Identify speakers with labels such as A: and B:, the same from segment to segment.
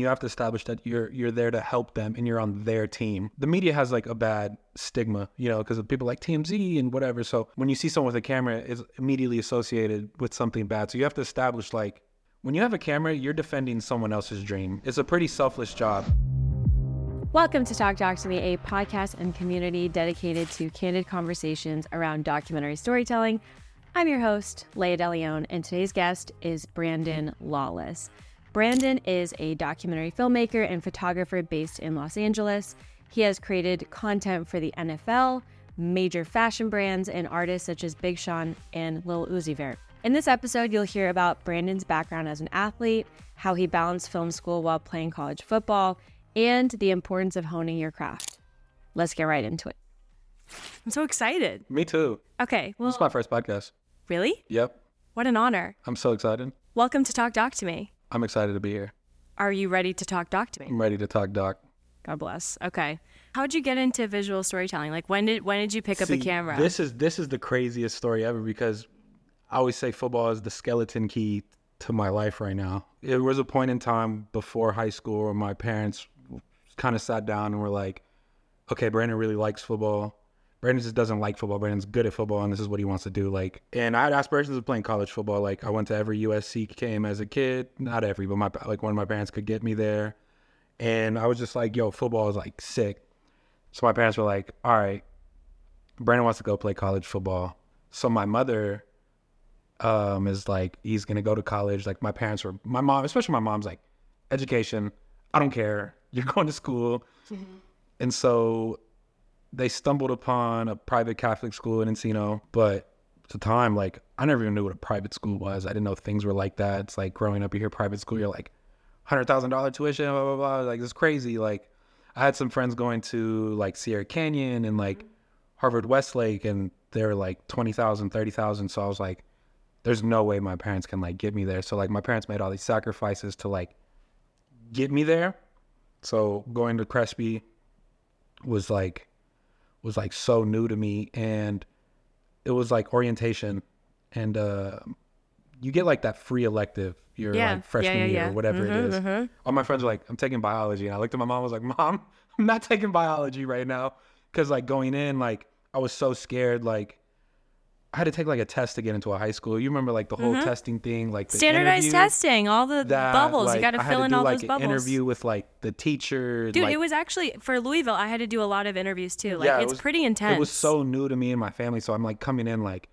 A: You have to establish that you're you're there to help them and you're on their team. The media has like a bad stigma, you know, because of people like TMZ and whatever. So when you see someone with a camera, it's immediately associated with something bad. So you have to establish like when you have a camera, you're defending someone else's dream. It's a pretty selfless job.
B: Welcome to Talk Doc to Me, a podcast and community dedicated to candid conversations around documentary storytelling. I'm your host, Leah DeLeon, and today's guest is Brandon Lawless. Brandon is a documentary filmmaker and photographer based in Los Angeles. He has created content for the NFL, major fashion brands, and artists such as Big Sean and Lil Uzi Vert. In this episode, you'll hear about Brandon's background as an athlete, how he balanced film school while playing college football, and the importance of honing your craft. Let's get right into it. I'm so excited.
A: Me too.
B: Okay, well,
A: This is my first podcast.
B: really?
A: Yep.
B: What an honor.
A: I'm so excited.
B: Welcome to Talk Doc to Me.
A: I'm excited to be here.
B: Are you ready to talk doc to me?
A: I'm ready to talk doc.
B: God bless. Okay. How'd you get into visual storytelling? Like when did when did you pick up a camera?
A: This is this is the craziest story ever because I always say football is the skeleton key to my life right now. It was a point in time before high school where my parents kind of sat down and were like, "Okay, Brandon really likes football. Brandon just doesn't like football. Brandon's good at football, and this is what he wants to do." Like, and I had aspirations of playing college football. Like, I went to every USC game as a kid. Not every, but my like one of my parents could get me there, and I was just like, "Yo, football is like sick." So my parents were like, "All right." Brandon wants to go play college football. So my mother um, is like, he's gonna go to college. Like my parents were, my mom, especially my mom's like, education. I don't care. You're going to school. And so they stumbled upon a private Catholic school in Encino. But at the time, like I never even knew what a private school was. I didn't know things were like that. It's like growing up, you hear private school, you're like, hundred thousand dollar tuition, blah blah blah. Like it's crazy. Like I had some friends going to like Sierra Canyon and like Harvard Westlake, and they were like 20,000, 30,000. So I was like, there's no way my parents can like get me there. So like my parents made all these sacrifices to like get me there. So going to Crespi was like was like so new to me and it was like orientation and uh you get like that free elective your
B: Yeah.
A: like freshman
B: Yeah, yeah,
A: year or whatever
B: Mhm,
A: it is.
B: mhm.
A: All my friends were like, I'm taking biology. And I looked at my mom, I was like, Mom, I'm not taking biology right now. Cause like going in, like I was so scared, like I had to take like a test to get into a high school. You remember like the whole testing thing, like the
B: Mm-hmm. Standardized testing, all the
A: that,
B: bubbles.
A: like,
B: you got to fill in
A: do,
B: all
A: like,
B: those bubbles.
A: An interview with like the teacher.
B: Dude,
A: like,
B: it was actually for Louisville. I had to do a lot of interviews too. Like
A: Yeah, it
B: it's
A: was-
B: pretty intense.
A: It was so new to me and my family, so I'm like coming in like,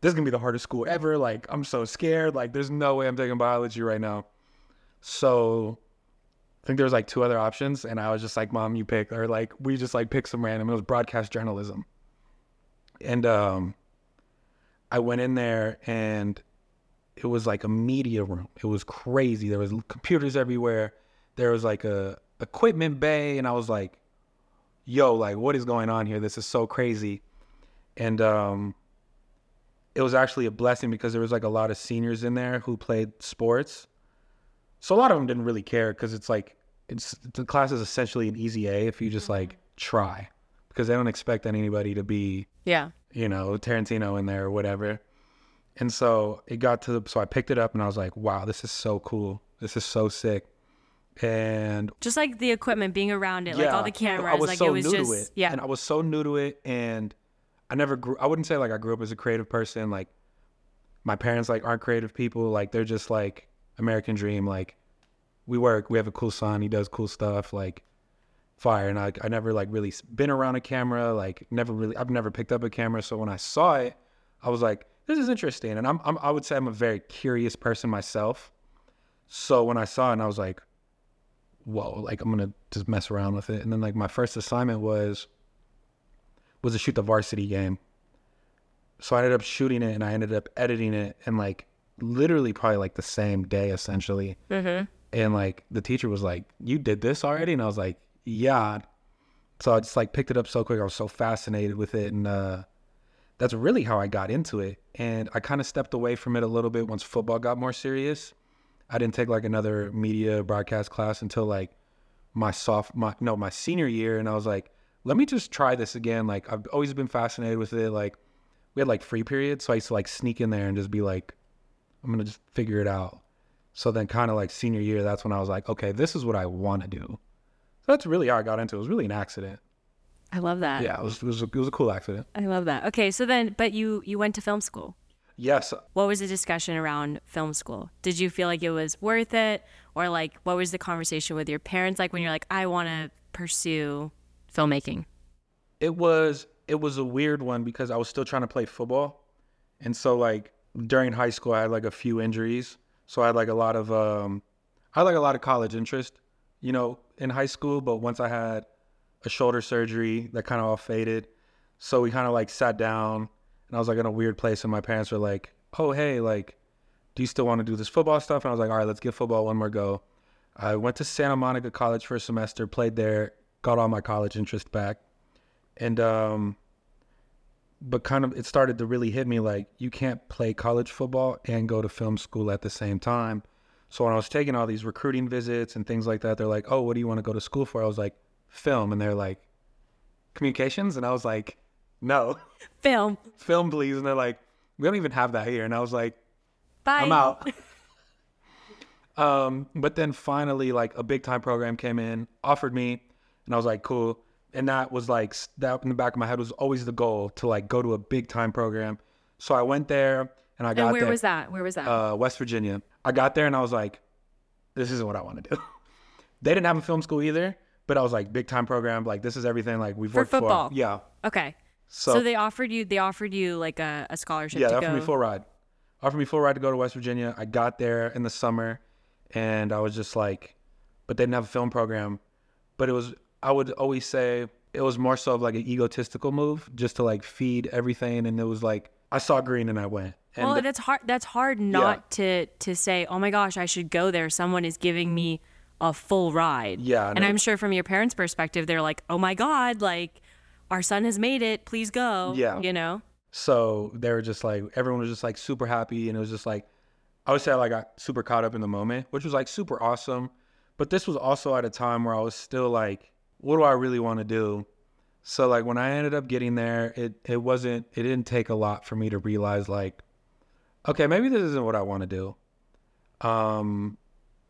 A: this is gonna be the hardest school ever. Like I'm so scared. Like there's no way I'm taking biology right now. So I think there was like two other options, and I was just like, Mom, you pick, or like we just like picked some random. It was broadcast journalism, and um, I went in there and it was like a media room. It was crazy. There was computers everywhere. There was like a equipment bay, and I was like, "Yo, like, what is going on here? This is so crazy." And um, it was actually a blessing because there was like a lot of seniors in there who played sports. So a lot of them didn't really care because it's like it's the class is essentially an easy A if you just like try because they don't expect anybody to be
B: yeah.
A: you know, Tarantino in there or whatever. And so it got to the, so I picked it up and I was like, wow, this is so cool. This is so sick. And
B: Just like the equipment being around it, like all the cameras,
A: I was
B: like
A: so
B: it was
A: new
B: just
A: to it.
B: yeah.
A: And I was so new to it. And I never grew, I wouldn't say like I grew up as a creative person. Like my parents like aren't creative people. Like they're just like American dream. Like we work, we have a cool son. He does cool stuff. Like fire. And I, I never like really been around a camera. Like never really, I've never picked up a camera. So when I saw it, I was like, this is interesting. And I'm, I'm I would say I'm a very curious person myself. So when I saw it, and I was like, whoa, like I'm gonna just mess around with it. And then like my first assignment was was to shoot the varsity game. So I ended up shooting it and I ended up editing it and like literally probably like the same day essentially.
B: mm-hmm.
A: And like the teacher was like, You did this already? And I was like, Yeah. So I just like picked it up so quick. I was so fascinated with it. And uh that's really how I got into it. And I kind of stepped away from it a little bit once football got more serious. I didn't take like another media broadcast class until like my soft my no, my senior year. And I was like, let me just try this again. Like I've always been fascinated with it. Like we had like free periods, so I used to like sneak in there and just be like, I'm gonna just figure it out. So then, kind of like senior year, that's when I was like, okay, this is what I want to do. That's really how I got into it. It was really an accident.
B: I love that.
A: Yeah, it was, it was, a, it was a cool accident.
B: I love that. Okay, so then, but you you went to film school.
A: Yes.
B: What was the discussion around film school? Did you feel like it was worth it, or like what was the conversation with your parents like when you're like, I want to pursue filmmaking?
A: It was it was a weird one because I was still trying to play football, and so like during high school I had like a few injuries, so I had like a lot of um, I had like a lot of college interest, you know, in high school. But once I had a shoulder surgery, that kind of all faded. So we kind of like sat down, and I was like in a weird place, and my parents were like, "Oh hey, like, do you still want to do this football stuff?" And I was like, "All right, let's give football one more go." I went to Santa Monica College for a semester, played there, got all my college interest back, and um, but kind of it started to really hit me like you can't play college football and go to film school at the same time. So when I was taking all these recruiting visits and things like that, they're like, "Oh, what do you want to go to school for?" I was like, "Film," and they're like, "Communications," and I was like, "No,
B: Film.
A: film, please." And they're like, "We don't even have that here," and I was like,
B: Bye.
A: I'm out. um, but then finally, like a big time program came in, offered me, and I was like, cool. And that was like that in the back of my head was always the goal to like go to a big time program. So I went there and I got
B: And where
A: there.
B: was that? Where was that?
A: Uh, West Virginia. I got there and I was like, this isn't what I want to do. they didn't have a film school either, but I was like, big time program. Like this is everything. Like we've
B: For
A: worked
B: football.
A: for. Yeah.
B: okay.
A: So,
B: So, they offered you they offered you like a, a scholarship
A: yeah,
B: to
A: they
B: go.
A: offered me full ride. Offered me full ride to go to West Virginia. I got there in the summer, and I was just like, but they didn't have a film program. But it was, I would always say, it was more so of like an egotistical move, just to like feed everything. And it was like, I saw green and I went. And
B: well, that's hard. That's hard not to to say. Oh my gosh, I should go there. Someone is giving me a full ride.
A: Yeah,
B: and
A: no.
B: I'm sure from your parents' perspective, they're like, "Oh my god, like our son has made it. Please go."
A: Yeah.
B: you know.
A: So they were just like everyone was just like super happy, and it was just like I would say like I got super caught up in the moment, which was like super awesome. But this was also at a time where I was still like, what do I really want to do? So like when I ended up getting there, it it wasn't it didn't take a lot for me to realize like, okay, maybe this isn't what I want to do. Um,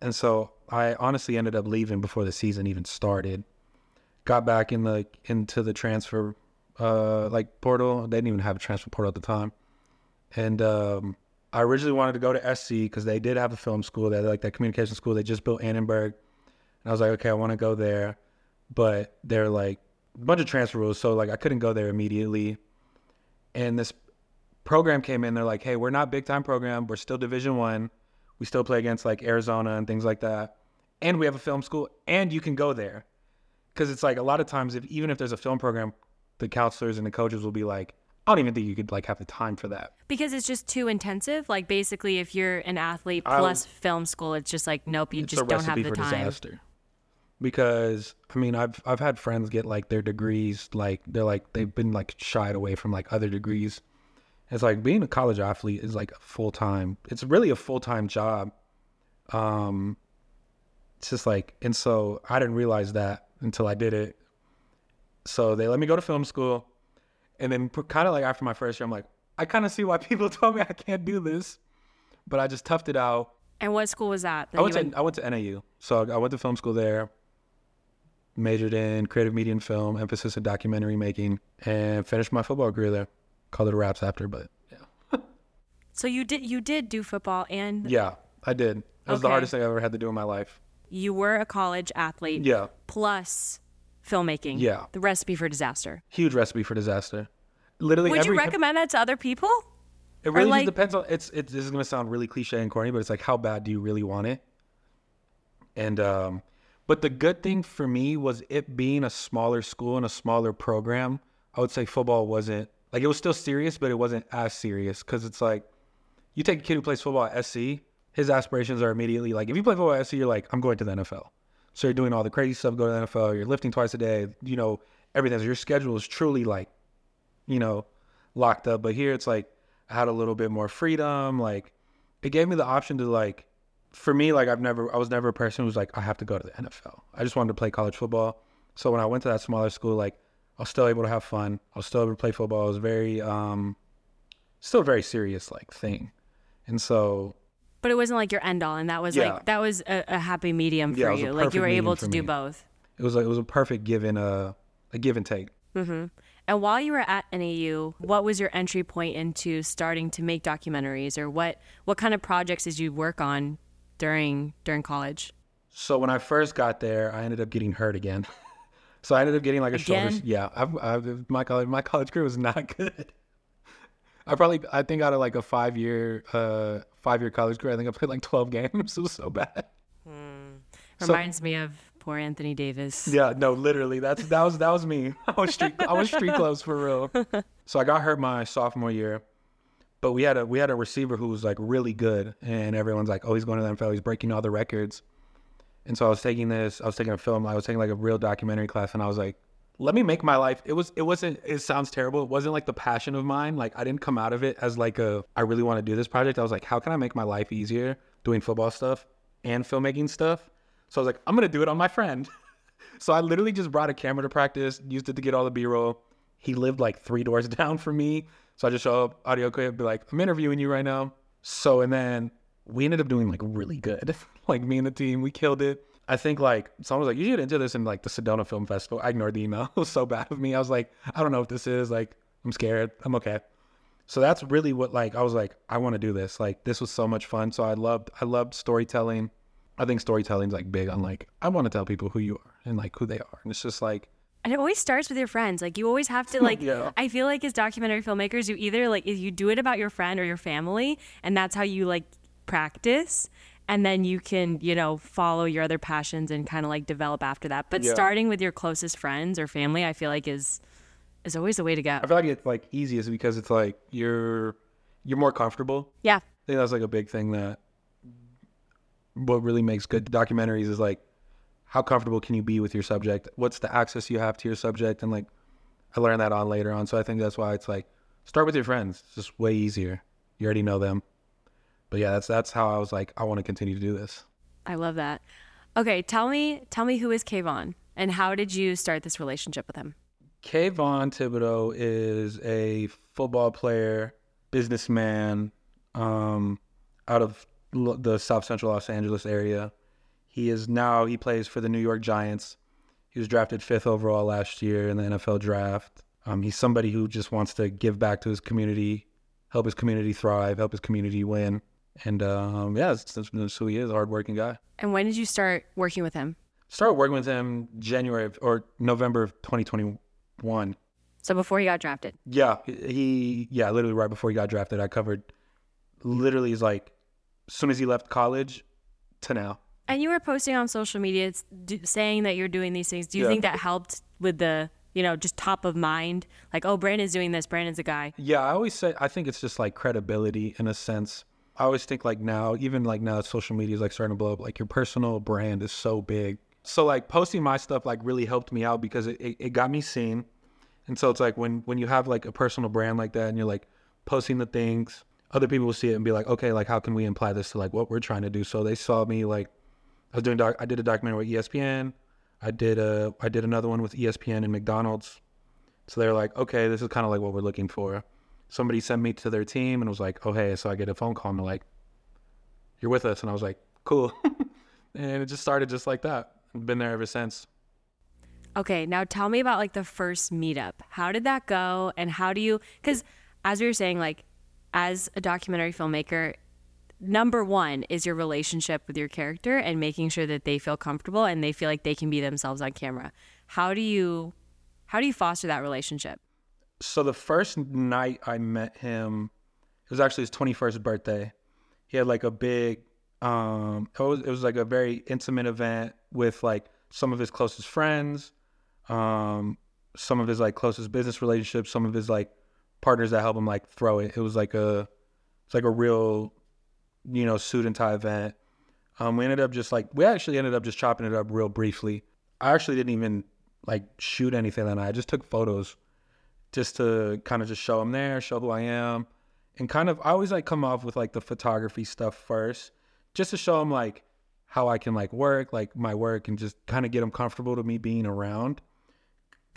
A: and so I honestly ended up leaving before the season even started. Got back in the into the transfer uh like portal. They didn't even have a transfer portal at the time. And um I originally wanted to go to SC because they did have a film school. Had like that communication school. They just built Annenberg. And I was like, okay, I want to go there. But they're like bunch of transfer rules. So like I couldn't go there immediately. And this program came in. They're like, hey, we're not big time program. We're still division one. We still play against like Arizona and things like that. And we have a film school and you can go there. Cause it's like a lot of times if even if there's a film program, the counselors and the coaches will be like, I don't even think you could like have the time for that.
B: Because it's just too intensive. Like basically, if you're an athlete
A: I-
B: plus film school, it's just like nope, you just don't have the
A: for
B: time.
A: disaster. Because I mean, I've I've had friends get like their degrees, like they're like they've been like shied away from like other degrees. It's like being a college athlete is like full time. It's really a full time job. Um, it's just like, and so I didn't realize that until I did it. So they let me go to film school, and then kind of like after my first year, I'm like, I kind of see why people told me I can't do this, but I just toughed it out.
B: And what school was that? that
A: I went
B: you
A: to I went to NAU, so I went to film school there. Majored in creative media and film, emphasis in documentary making, and finished my football career there. Called it a raps after, but yeah,
B: So you did you did do football and
A: yeah, I did. That was the hardest thing I ever had to do in my life.
B: you were a college athlete
A: Yeah,
B: plus filmmaking.
A: Yeah.
B: The recipe for disaster.
A: huge recipe for disaster. Literally,
B: Would
A: every
B: you recommend that to other people?
A: it really
B: like-
A: just depends on. It's it. This is gonna sound really cliche and corny, but it's like how bad do you really want it? And um, but the good thing for me was it being a smaller school and a smaller program. I would say football wasn't like it was still serious, but it wasn't as serious because it's like you take a kid who plays football at SC, his aspirations are immediately like if you play football at SC, you're like I'm going to the NFL. So you're doing all the crazy stuff, go to the NFL. You're lifting twice a day. You know everything. So your schedule is truly like you know, locked up. But here it's like I had a little bit more freedom. Like it gave me the option to like, for me, like I've never, I was never a person who was like, I have to go to the NFL. I just wanted to play college football. So when I went to that smaller school, like I was still able to have fun. I was still able to play football. It was very, um, still a very serious like thing. And so
B: But it wasn't like your end all, and that was
A: Yeah.
B: like that was a, a happy medium for
A: a
B: you. Like you were able to do
A: me.
B: both.
A: It was like it was a perfect give and a a give and take.
B: And while you were at NAU, what was your entry point into starting to make documentaries, or what what kind of projects did you work on during during college?
A: So when I first got there, I ended up getting hurt again. so I ended up getting like a shoulder. Yeah, I've, I've, my college my college career was not good. I probably I think out of like a five year uh five year college career, I think I played like twelve games. It was so bad. So-
B: Reminds me of poor Anthony Davis.
A: Yeah, no, literally. That's that was that was me. I was street I was street clothes for real. So I got hurt my sophomore year, but we had a we had a receiver who was like really good, and everyone's like, oh, he's going to the NFL. He's breaking all the records. And so I was taking this. I was taking a film. I was taking like a real documentary class, and I was like, let me make my life. It was it wasn't. It sounds terrible. It wasn't like the passion of mine. Like I didn't come out of it as like a I really want to do this project. I was like, how can I make my life easier doing football stuff and filmmaking stuff? So I was like, I'm gonna do it on my friend. So I literally just brought a camera to practice, used it to get all the B-roll. He lived like three doors down from me. So I just show up, audio clip, be like, I'm interviewing you right now. So and then we ended up doing like really good. like me and the team, we killed it. I think like someone was like, you should enter this in like the Sedona Film Festival. I ignored the email. It was so bad of me. I was like, I don't know what this is. Like, I'm scared. I'm okay. So that's really what like I was like, I want to do this. Like this was so much fun. So I loved I loved storytelling. I think storytelling's like big on like I want to tell people who you are and like who they are. And it's just like
B: And it always starts with your friends. Like you always have to like
A: Yeah.
B: I feel like as documentary filmmakers, you either like you do it about your friend or your family, and that's how you like practice. And then you can, you know, follow your other passions and kind of like develop after that. But
A: Yeah.
B: starting with your closest friends or family, I feel like is is always the way to go.
A: I feel like it's like easiest because it's like you're you're more comfortable.
B: Yeah.
A: I think that's like a big thing that what really makes good documentaries is like how comfortable can you be with your subject? What's the access you have to your subject? And like I learned that on later on. So I think that's why it's like start with your friends. It's just way easier. You already know them. But yeah, that's that's how I was like, I want to continue to do this.
B: I love that. Okay, tell me tell me who is Kayvon and how did you start this relationship with him?
A: Kayvon Thibodeaux is a football player, businessman, um, out of the South Central Los Angeles area. He is now he plays for the New York Giants. He was drafted fifth overall last year in the NFL draft. Um, he's somebody who just wants to give back to his community, help his community thrive, help his community win, and um, yeah, that's, that's who he is, a hardworking guy.
B: And when did you start working with him?
A: Started working with him January of, or November of 2021.
B: So before he got drafted.
A: Yeah, he yeah, literally right before he got drafted, I covered literally is like as soon as he left college to now.
B: And you were posting on social media saying that you're doing these things. Do you
A: Yeah.
B: think that helped with the, you know, just top of mind? Like, oh, Brandon's doing this. Brandon's a guy.
A: Yeah, I always say I think it's just like credibility in a sense. I always think like now, even like now, social media is like starting to blow up. Like your personal brand is so big. So like posting my stuff like really helped me out because it, it, it got me seen. And so it's like when when you have like a personal brand like that and you're like posting the things, other people will see it and be like, okay, like how can we apply this to like what we're trying to do? So they saw me like I was doing doc- I did a documentary with ESPN. I did a I did another one with ESPN and McDonald's. So they were like, okay, this is kind of like what we're looking for. Somebody sent me to their team and was like, oh hey, so I get a phone call and they're like, you're with us, and I was like, cool, and it just started just like that. I've been there ever since.
B: Okay, now tell me about like the first meetup. How did that go? And how do you, because as we were saying, like as a documentary filmmaker, number one is your relationship with your character and making sure that they feel comfortable and they feel like they can be themselves on camera. How do you, how do you foster that relationship?
A: So the first night I met him, it was actually his 21st birthday. He had like a big, um, it was, it was like a very intimate event with like some of his closest friends, um, some of his like closest business relationships, some of his like partners that help him like throw it. It was like a, it's like a real, you know, suit and tie event. Um, we ended up just like we actually ended up just chopping it up real briefly. I actually didn't even like shoot anything that night. I just took photos just to kind of just show them there, show who I am, and kind of I always like come off with like the photography stuff first, just to show them like how I can like work, like my work, and just kind of get them comfortable to me being around.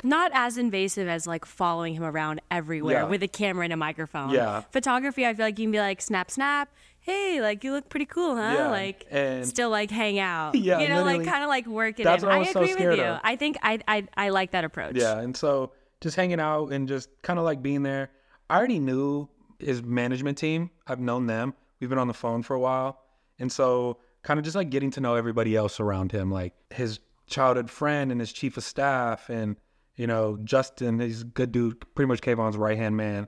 B: Not as invasive as like following him around everywhere
A: Yeah.
B: with a camera and a microphone.
A: Yeah.
B: Photography, I feel like you can be like, snap, snap. Hey, like you look pretty cool, huh?
A: Yeah,
B: Like
A: and-
B: still like hang out.
A: Yeah,
B: You know, like kind of like work it
A: That's
B: in.
A: what I
B: I
A: was so
B: agree with
A: scared
B: you.
A: of.
B: I think I, I I like that approach.
A: Yeah, and so just hanging out and just kind of like being there. I already knew his management team. I've known them. We've been on the phone for a while, and so kind of just like getting to know everybody else around him, like his childhood friend and his chief of staff, and you know Justin. He's good dude, pretty much Kayvon's right hand man,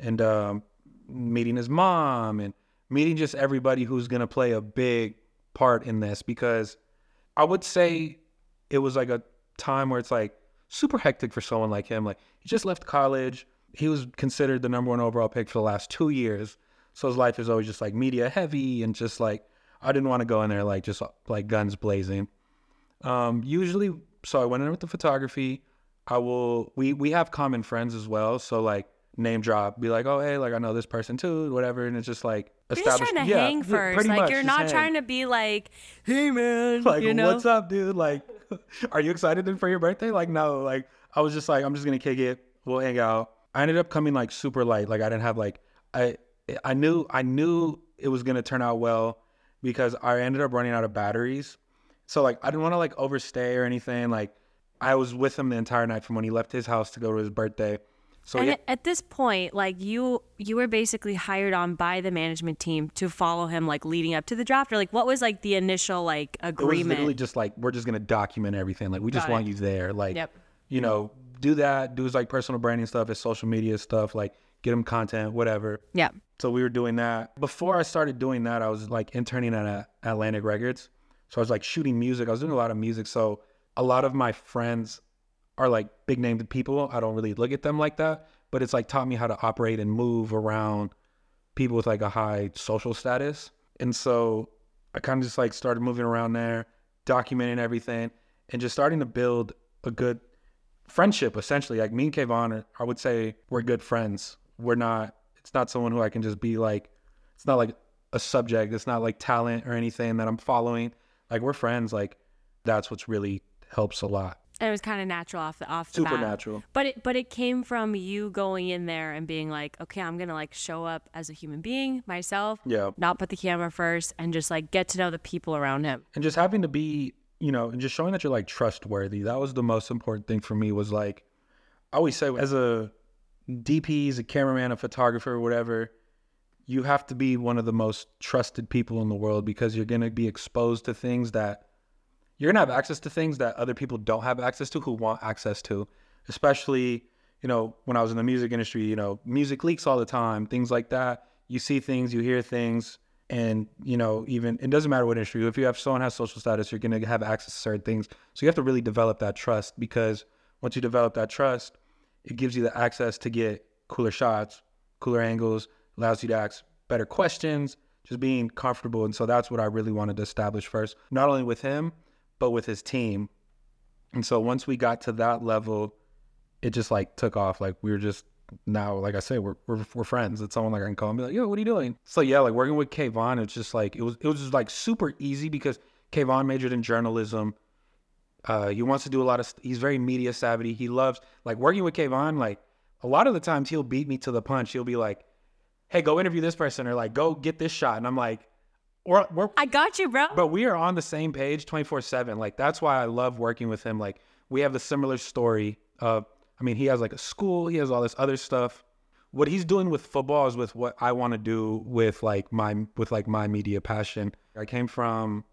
A: and um, meeting his mom and meeting just everybody who's gonna play a big part in this because I would say it was like a time where it's like super hectic for someone like him. Like he just left college. He was considered the number one overall pick for the last two years. So his life is always just like media heavy and just like I didn't want to go in there like just like guns blazing. Um, usually, so I went in with the photography. I will. We we have common friends as well. So like name drop, be like, oh hey, like I know this person too, whatever. And it's just like
B: You're just trying to
A: yeah,
B: hang first. Like
A: much,
B: you're not
A: hang.
B: trying to be like, hey man,
A: like
B: you know?
A: what's up dude like are you excited then for your birthday like no like i was just like i'm just gonna kick it we'll hang out i ended up coming like super light like i didn't have like i i knew i knew it was gonna turn out well because i ended up running out of batteries so like i didn't want to like overstay or anything like i was with him the entire night from when he left his house to go to his birthday so
B: and
A: yeah,
B: at- this point, like you, you were basically hired on by the management team to follow him, like leading up to the draft, or like what was like the initial like
A: it was literally just like we're just gonna document everything. Like we just
B: Got
A: want
B: it.
A: you there. Like
B: Yep.
A: you know, do that. Do his like personal branding stuff, his social media stuff. Like get him content, whatever.
B: Yeah,
A: So we were doing that. Before I started doing that, I was like interning at Atlantic Records. So I was like shooting music. I was doing a lot of music. So a lot of my friends are like big named people. I don't really look at them like that, but it's like taught me how to operate and move around people with like a high social status. And so I kind of just like started moving around there, documenting everything, and just starting to build a good friendship essentially. Like me and Kayvon, I would say we're good friends. We're not, it's not someone who I can just be like, it's not like a subject. It's not like talent or anything that I'm following. Like we're friends. Like that's what's really helps a lot.
B: and it was kind of natural off the off the bat.
A: Supernatural.
B: But it but it came from you going in there and being like, okay, I'm gonna like show up as a human being myself,
A: Yeah.
B: not put the camera first, and just like get to know the people around him.
A: and just having to be you know and just showing that you're like trustworthy that was the most important thing for me was like i always say as a dp as a cameraman a photographer whatever you have to be one of the most trusted people in the world because you're going to be exposed to things that you're to have access to things that other people don't have access to who want access to especially you know when i was in the music industry you know music leaks all the time things like that. You see things you hear things and you know even it doesn't matter what industry if you have someone has social status you're to have access to certain things. So you have to really develop that trust because once you develop that trust it gives you the access to get cooler shots cooler angles allows you to ask better questions just being comfortable. And so that's what i really wanted to establish first not only with him but with his team and so once we got to that level it just like took off like we were just now, like I say, we're, we're we're friends. It's someone like I can call and be like, "Yo, what are you doing?" So yeah, like working with Kayvon, it's just like it was it was just like super easy because Kayvon majored in journalism. Uh, he wants to do a lot of. He's very media savvy. He loves like working with Kayvon. Like a lot of the times, he'll beat me to the punch. He'll be like, "Hey, go interview this person," or like, "Go get this shot," and I'm like, "We're we're
B: I got you, bro.
A: but we are on the same page 24 7 like that's why i love working with him. Like we have the similar story of i mean he has like a school. He has all this other stuff. What he's doing with football is with what i want to do with like my with like my media passion. I came from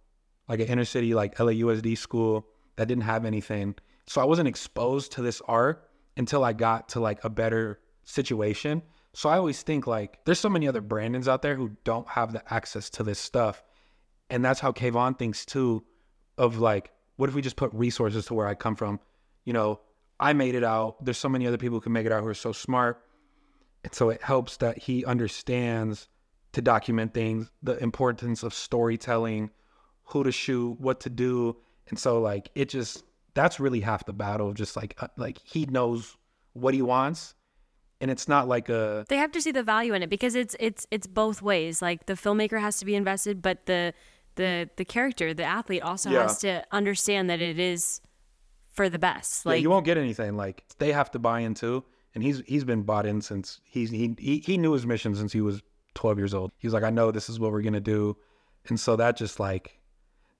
A: like an inner city like lausd school that didn't have anything. So i wasn't exposed to this art until i got to like a better situation so i always think like there's so many other brandons out there who don't have the access to this stuff. And that's how Kayvon thinks too of like what if we just put resources to where I come from? You know I made it out. There's so many other people who can make it out who are so smart. And so it helps that he understands to document things the importance of storytelling who to shoot what to do. And so like it just that's really half the battle of just like uh, like he knows what he wants and it's not like a
B: they have to see the value in it because it's it's it's both ways. Like the filmmaker has to be invested, but the the the character, the athlete, also
A: Yeah.
B: has to understand that it is for the best.
A: Yeah,
B: Like
A: you won't get anything. Like they have to buy in too, and he's he's been bought in since he's he he, he knew his mission since he was 12 years old. he's like, I know this is what we're gonna do, and so that just like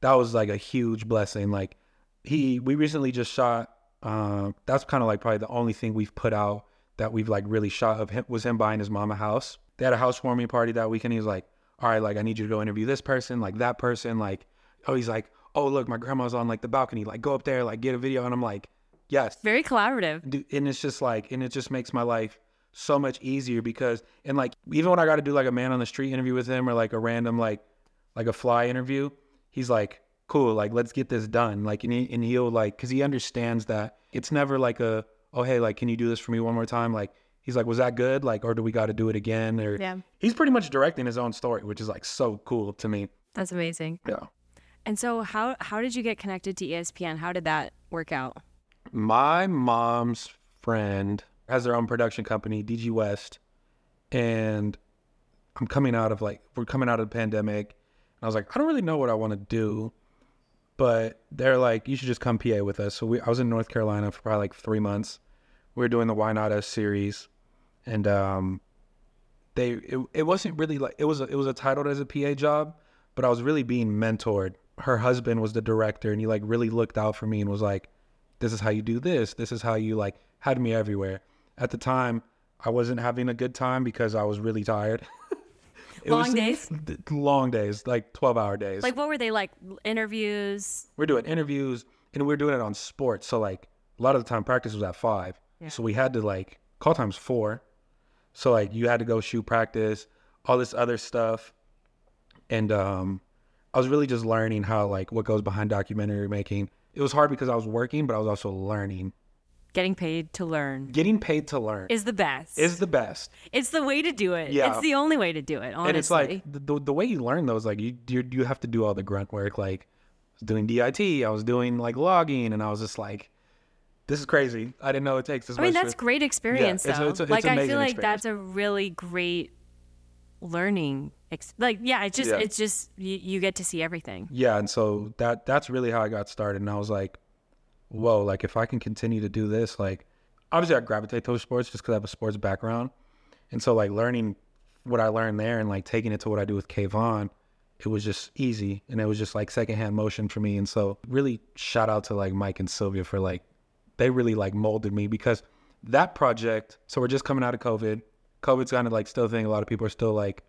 A: that was like a huge blessing. Like he we recently just shot. Uh, that's kind of like probably the only thing we've put out that we've like really shot of him was him buying his mom a house. They had a housewarming party that weekend. He was like, all right, like I need you to go interview this person, like that person, like oh he's like oh look my grandma's on like the balcony, like go up there, like get a video, and I'm like yes,
B: very collaborative.
A: And it's just like and it just makes my life so much easier because and like even when I got to do like a man on the street interview with him or like a random like like a fly interview, he's like cool, like let's get this done, like and, he, and he'll like because he understands that it's never like a oh hey like can you do this for me one more time like he's like was that good like or do we got to do it again or
B: Yeah.
A: he's pretty much directing his own story which is like so cool to me
B: That's amazing.
A: yeah
B: And so how how did you get connected to ESPN? How did that work out?
A: my mom's friend has their own production company, DG West, and I'm coming out of like we're coming out of the pandemic, and I was like, I don't really know what I want to do, but they're like, you should just come PA with us. So we, I was in North Carolina for probably like three months. We were doing the Why Not Us series, and um, they it, it wasn't really like it was a, it was a titled as a PA job, but I was really being mentored. Her husband was the director, and he like really looked out for me and was like, "This is how you do this. This is how you like." Had me everywhere. At the time, I wasn't having a good time because I was really tired. It
B: Long days?
A: th- long days, like twelve hour days.
B: Like what were they like interviews?
A: we're doing interviews and we're doing it on sports. So like a lot of the time practice was at five.
B: Yeah.
A: So we had to like call times four. So like you had to go shoot practice, all this other stuff. And um I was really just learning how like what goes behind documentary making. It was hard because I was working, but I was also learning.
B: Getting paid to learn
A: Getting paid to learn
B: is the best.
A: is the best.
B: it's the way to do it.
A: Yeah.
B: It's the only way to do it, honestly.
A: And it's like the, the, way you learn those, like you, you you have to do all the grunt work. Like I was doing DIT, I was doing like logging, and I was just like, this is crazy. I didn't know it takes this much.
B: I mean, that's
A: to-
B: great experience,
A: it's a-
B: though.
A: it's a- it's
B: like, I feel like
A: experience.
B: that's a really great learning. Ex- like, yeah, it's just,
A: Yeah.
B: it's just, you, you get to see everything.
A: yeah, and so that that's really how I got started. And I was like, whoa, like if I can continue to do this, like obviously I gravitate towards sports just because I have a sports background, and so like learning what I learned there and like taking it to what I do with Kayvon, it was just easy and it was just like secondhand motion for me. And so really shout out to like Mike and Sylvia for like they really like molded me because that project. So we're just coming out of COVID. COVID's kind of like still a thing. A lot of people are still like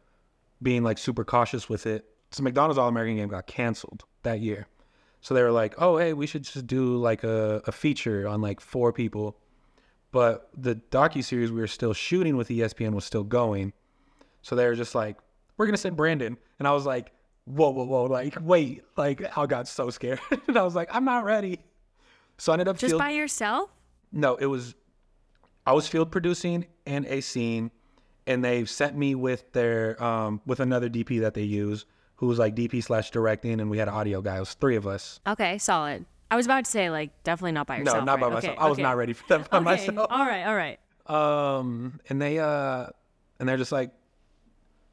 A: being like super cautious with it. So McDonald's All American game got canceled that year. So they were like, oh, hey, we should just do like a, a feature on like four people. But the docu-series we were still shooting with ESPN was still going. So they were just like, we're going to send Brandon. And I was like, whoa, whoa, whoa. Like, wait. Like, I got so scared. and I was like, I'm not ready. So I ended up
B: Just
A: field-
B: by yourself?
A: no, it was I was field producing and a scene, and they sent me with their um with another DP that they use, who was like DP slash directing, and we had an audio guy. It was three of us.
B: Okay, solid. I was about to say, like, definitely not by yourself.
A: no, not by
B: right?
A: myself.
B: Okay,
A: I was not ready for that by
B: Okay,
A: myself.
B: All right, all right.
A: Um, and they uh, and they're just like,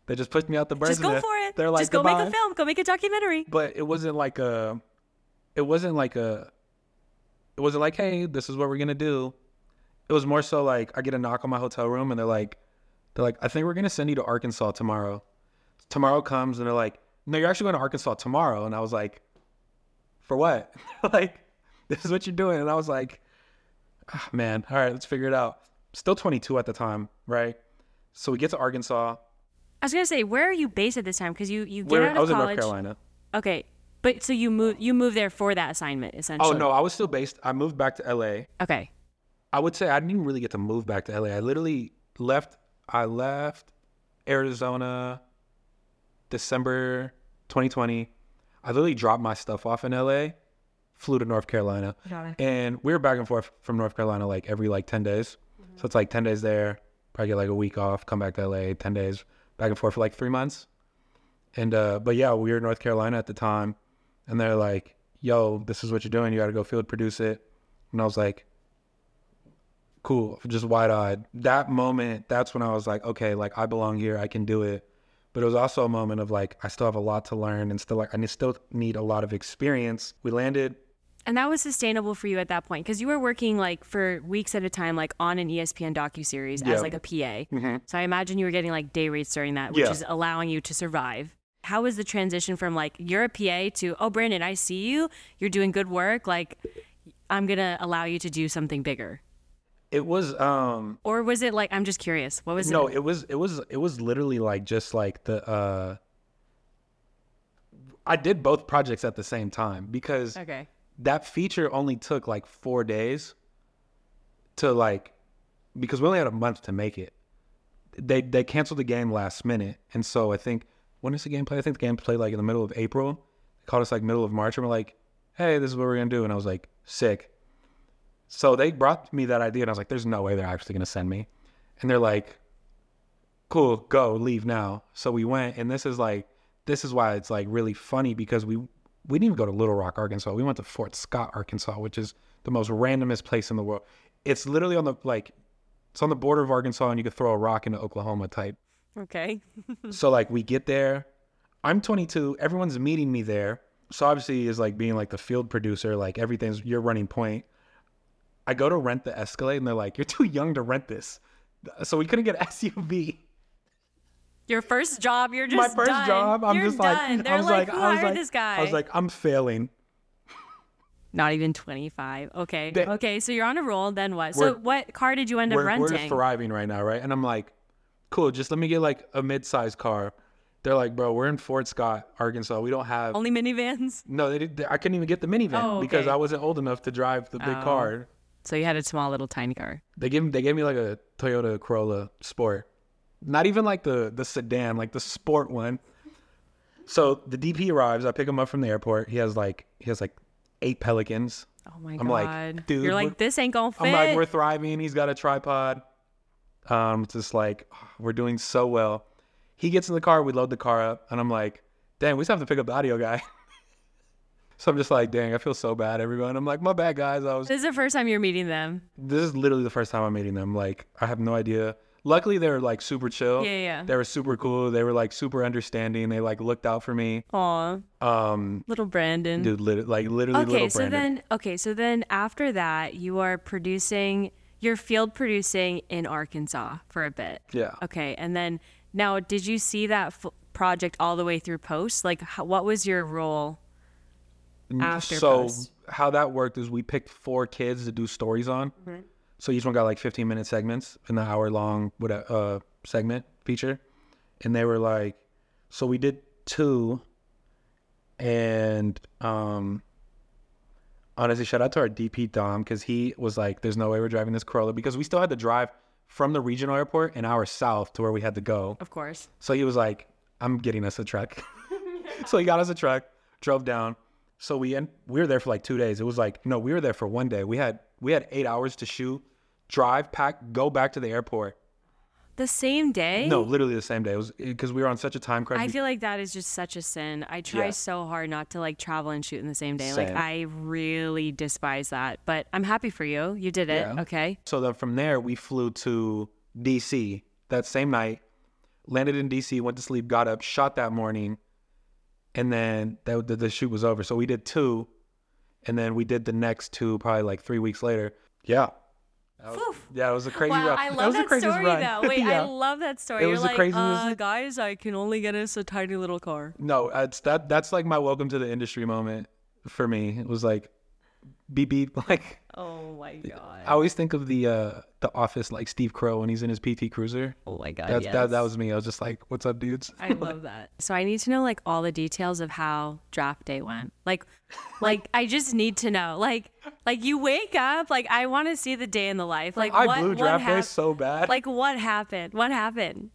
A: they just pushed me out the birds.
B: Just go for it.
A: They're like,
B: Just go
A: "Goodbye."
B: make a film. Go make a documentary.
A: but it wasn't like a it wasn't like a it wasn't like hey this is what we're gonna do. It was more so like i get a knock on my hotel room and they're like they're like i think we're gonna send you to arkansas tomorrow. Tomorrow comes and they're like no you're actually going to arkansas tomorrow. And i was like for what? Like this is what you're doing. And i was like ah, man. All right let's figure it out. Still 22 at the time right? So we get to arkansas.
B: I was gonna say, where are you based at this time? Because you you get out of
A: i was
B: college.
A: in north carolina.
B: Okay, but so you move you move there for that assignment essentially.
A: oh no i was still based i moved back to la
B: Okay.
A: I would say I didn't even really get to move back to LA. I literally left. I left Arizona December 2020. I literally dropped my stuff off in LA, flew to North Carolina, and we were back and forth from North Carolina like every like 10 days. So it's like 10 days there, probably get like a week off, come back to LA, 10 days, back and forth for like three months. And uh, but yeah, we were in North Carolina at the time, and they're like, "Yo, this is what you're doing. You got to go field produce it." And I was like, cool, just wide eyed. That moment, that's when I was like, okay, like I belong here, I can do it. But it was also a moment of like, I still have a lot to learn and still like, I still need a lot of experience. We landed,
B: And that was sustainable for you at that point because you were working like for weeks at a time, like on an ESPN docu series
A: Yeah.
B: as like a PA. Mm-hmm. So I imagine you were getting like day rates during that, which
A: Yeah.
B: is allowing you to survive. How was the transition from like you're a PA to oh Brandon, I see you, you're doing good work, like I'm gonna allow you to do something bigger,
A: It was um
B: or was it like I'm just curious, what was
A: no,
B: it?
A: it was it was it was literally like just like the uh I did both projects at the same time because
B: Okay,
A: that feature only took like 4 days to like because we only had a month to make it. They they canceled the game last minute. And so I think when is the game play? I think the game played like in the middle of April. They called us like middle of March and we're like, "Hey, this is what we're to do." And I was like, "Sick." So they brought me that idea and I was like, "There's no way they're actually to send me." And they're like, "Cool, go, leave now." So we went and this is like this is why it's like really funny because we we didn't even go to Little Rock, Arkansas. We went to Fort Scott, Arkansas, which is the most randomest place in the world. It's literally on the like it's on the border of Arkansas and you could throw a rock into Oklahoma type.
B: Okay,
A: so like we get there. I'm 22. Everyone's meeting me there. So obviously is like being like the field producer, like everything's you're running point. I go to rent the Escalade and they're like, "You're too young to rent this." So we couldn't get SUV.
B: your first job, you're just
A: My first
B: done.
A: job, I'm
B: You're
A: just like,
B: done. They're
A: I was
B: like,
A: like,
B: who
A: I was
B: hired
A: like,
B: this guy?
A: I was like, I'm failing.
B: Not even 25. Okay.
A: They-
B: okay. So you're on a roll. Then what? So what car did you end up
A: we're, we're thriving right now, right? And I'm like, cool, just let me get like a mid-sized car. They're like, bro, we're in Fort Scott, Arkansas. We don't have
B: Only minivans.
A: no. They, did- I couldn't even get the minivan
B: Oh,
A: because. I wasn't old enough to drive the big
B: Oh.
A: car.
B: So you had a small little tiny car.
A: They gave me they gave me like a Toyota Corolla Sport, not even like the the sedan, like the sport one. So the DP arrives. I pick him up from the airport. He has like he has like eight Pelicans.
B: Oh my
A: I'm
B: god.
A: like, dude,
B: You're like, this ain't gonna fit.
A: I'm like, we're thriving. He's got a tripod. Um, it's just like we're doing so well. He gets in the car, we load the car up, and I'm like, dang, we still have to pick up the audio guy. so I'm just like, dang, I feel so bad, everyone. I'm like, my bad, guys. I was.
B: this is the first time you're meeting them.
A: This is literally the first time I'm meeting them. Like, I have no idea. Luckily, they were like super chill.
B: Yeah, yeah.
A: They were super cool. They were like super understanding. They like looked out for me.
B: Aw,
A: Um,
B: little Brandon.
A: dude, lit- like literally
B: okay,
A: little
B: so
A: Brandon.
B: then okay, so then after that, you are producing. You're field producing in Arkansas for a bit.
A: yeah.
B: Okay, and then now, did you see that f- project all the way through post? Like, how, what was your role? after
A: so
B: post.
A: how that worked is we picked four kids to do stories on.
B: Mm-hmm.
A: So each one got like 15 minute segments in the hour long what uh segment feature, and they were like, so we did two, and um. Honestly, shout out to our DP Dom because he was like, "There's no way we're driving this Corolla because we still had to drive from the regional airport an hour south to where we had to go."
B: Of course.
A: So he was like, "I'm getting us a truck." so he got us a truck, drove down. So we en- we were there for like two days. It was like no, we were there for one day. We had we had eight hours to shoot, drive, pack, go back to the airport.
B: The same day?
A: No, literally the same day. It was because we were on such a time crunch.
B: I feel like that is just such a sin. I try
A: Yeah.
B: so hard not to like travel and shoot in the same day. Like
A: Same.
B: I really despise that. But I'm happy for you. You did it.
A: Yeah.
B: Okay.
A: So then from there we flew to DC that same night, landed in DC, went to sleep, got up, shot that morning, and then that, the, the shoot was over. So we did two, and then we did the next two probably like three weeks later. Yeah. That was- yeah, it was a crazy
B: wow,
A: run.
B: I
A: That
B: love that
A: craziest
B: story
A: run.
B: though. Wait, I love that story.
A: It
B: You're
A: was
B: like,
A: craziest-
B: uh, guys, I can only get us a tiny little car.
A: No, it's that that's like my welcome to the industry moment for me. It was like beep beep like
B: Oh my god.
A: I always think of the uh the office like Steve Crow when he's in his PT Cruiser.
B: Oh my god.
A: That's
B: yes.
A: that that was me. I was just like, "What's up, dudes?"
B: I love that. So I need to know like all the details of how draft day went. Like like I just need to know. Like like you wake up, like I want to see the day in the life. Like
A: I
B: what,
A: blew
B: what
A: draft day so bad.
B: Like what happened? What happened?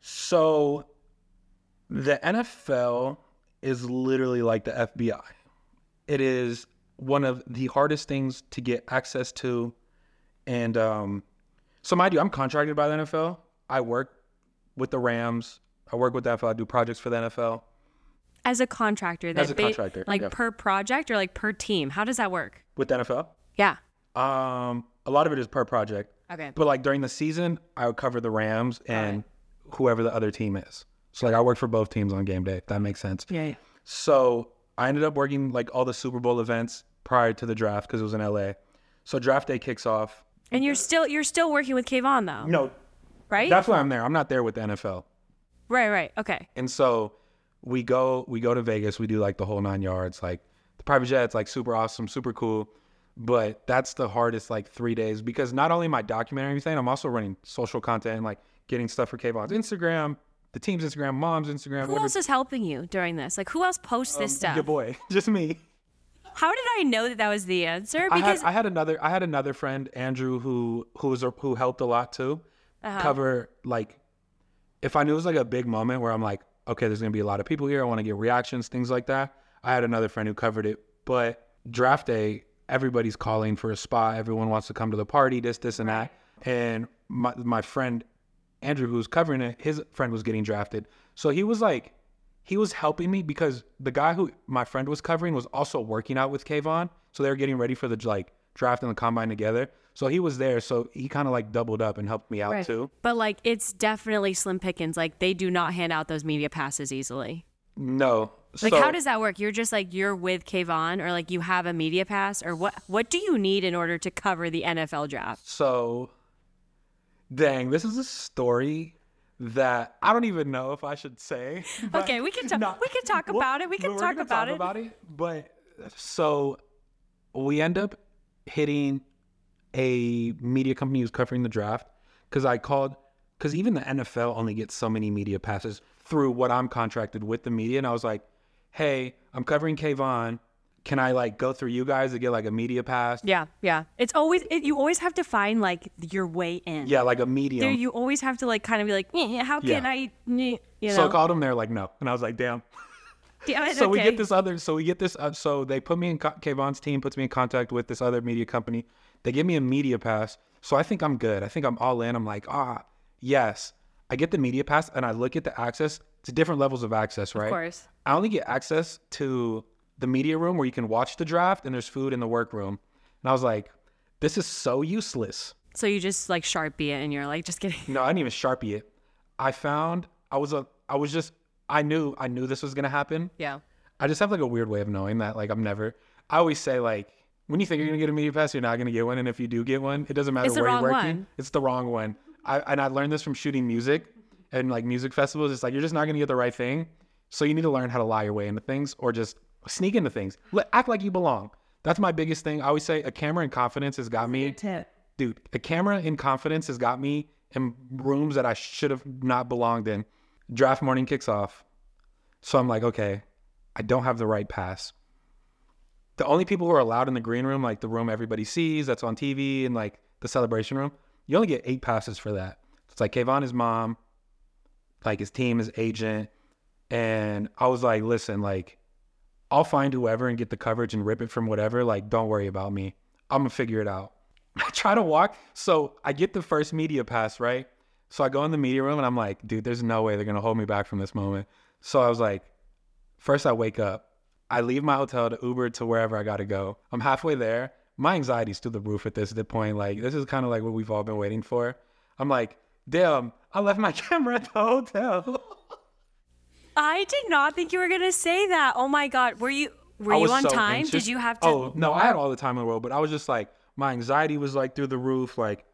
A: So the NFL is literally like the FBI. It is one of the hardest things to get access to. And um, so, mind you, I'm contracted by the NFL. I work with the Rams. I work with the NFL. I do projects for the NFL.
B: As a contractor,
A: As a
B: ba-
A: contractor,
B: like
A: yeah.
B: per project or like per team. How does that work?
A: With the NFL,
B: Yeah.
A: um, a lot of it is per project.
B: Okay.
A: But like during the season, I would cover the Rams and whoever the other team is. So like I work for both teams on game day. If that makes sense.
B: Yeah.
A: So I ended up working like all the Super Bowl events prior to the draft because it was in LA. So draft day kicks off.
B: And you're still you're still working with Kayvon though,
A: No,
B: right?
A: that's why I'm there. I'm not there with the NFL.
B: right, right. Okay.
A: And so we go we go to Vegas. We do like the whole nine yards. Like the private jet's like super awesome, super cool. But that's the hardest like three days because not only my documentary and everything, I'm also running social content and like getting stuff for Kayvon's Instagram, the team's Instagram, mom's Instagram.
B: Who
A: whatever.
B: else is helping you during this? Like who else posts this stuff?
A: Your boy, just me.
B: How did I know that that was the answer?
A: I
B: Because
A: had, I had another I had another friend Andrew who who was who helped a lot too.
B: Uh-huh.
A: Cover like if I knew it was like a big moment where I'm like, okay, there's gonna be a lot of people here. I want to get reactions, things like that. I had another friend who covered it. But draft day, everybody's calling for a spot. Everyone wants to come to the party. This, this, and that. And my my friend Andrew, who was covering it, his friend was getting drafted. So he was like, he was helping me because the guy who my friend was covering was also working out with Kayvon. So they were getting ready for the like draft and the combine together. So he was there. So he kind of like doubled up and helped me out
B: Right.
A: too.
B: But like it's definitely slim pickings. Like they do not hand out those media passes easily.
A: No.
B: Like
A: so,
B: how does that work? You're just like you're with Kayvon or like you have a media pass or what what do you need in order to cover the NFL draft?
A: So, dang, this is a story that I don't even know if I should say.
B: Okay, we can talk
A: No,
B: we can talk
A: well,
B: about it. We can talk about it.
A: about it. But so we end up hitting a media company who's covering the draft because I called because even the NFL only gets so many media passes through what I'm contracted with the media, and I was like, "Hey, I'm covering Kayvon. Can I like go through you guys to get like a media pass?
B: Yeah, yeah. It's always it, you always have to find like your way in.
A: Yeah, like a medium.
B: There, you always have to like kind of be like, "Eh, how can
A: Yeah.
B: I? eh," You know.
A: so I called them. They're like, "No," and I was like, "Damn."
B: Damn it,
A: so we get this other so we get this uh, so they put me in co- Kayvon's team puts me in contact with this other media company they give me a media pass so i think i'm good i think i'm all in i'm like ah yes i get the media pass and i look at the access to different levels of access right
B: Of course.
A: i only get access to the media room where you can watch the draft and there's food in the workroom and i was like this is so useless
B: So you just like sharpie it and you're like just kidding.
A: no, I didn't even sharpie it. I found I was a I was just I knew I knew this was gonna happen.
B: Yeah.
A: I just have like a weird way of knowing that. Like I'm never. I always say like when you think you're gonna get a media pass, you're not gonna get one, and if you do get one, it doesn't matter
B: It's the
A: where you're
B: wrong
A: working.
B: one.
A: It's the wrong one. I and I learned this from shooting music and like music festivals. It's like you're just not gonna get the right thing, so you need to learn how to lie your way into things or just sneak into things. Let, act like you belong. That's my biggest thing. I always say a camera in confidence has got me Tip, dude, a camera in confidence has got me in rooms that I should have not belonged in. Draft morning kicks off. So I'm like, okay, I don't have the right pass. The only people who are allowed in the green room, like the room everybody sees that's on TV and like the celebration room, you only get eight passes for that. It's like Kayvon, his mom, like his team, his agent. And I was like, listen, like, I'll find whoever and get the coverage and rip it from whatever. Like, don't worry about me. I'm gonna figure it out. I try to walk. So I get the first media pass, right? So I go in the media room and I'm like, dude, there's no way they're gonna hold me back from this moment. So I was like, first I wake up, I leave my hotel to Uber to wherever I gotta go. I'm halfway there. My anxiety's through the roof at this point. Like this is kind of like what we've all been waiting for. I'm like, damn, I left my camera at the hotel.
B: I did not think you were gonna say that. Oh my god, were you were you on
A: so
B: time?
A: anxious.
B: Did you have to?
A: Oh no, I had all the time in the world, but I was just like my anxiety was like through the roof. Like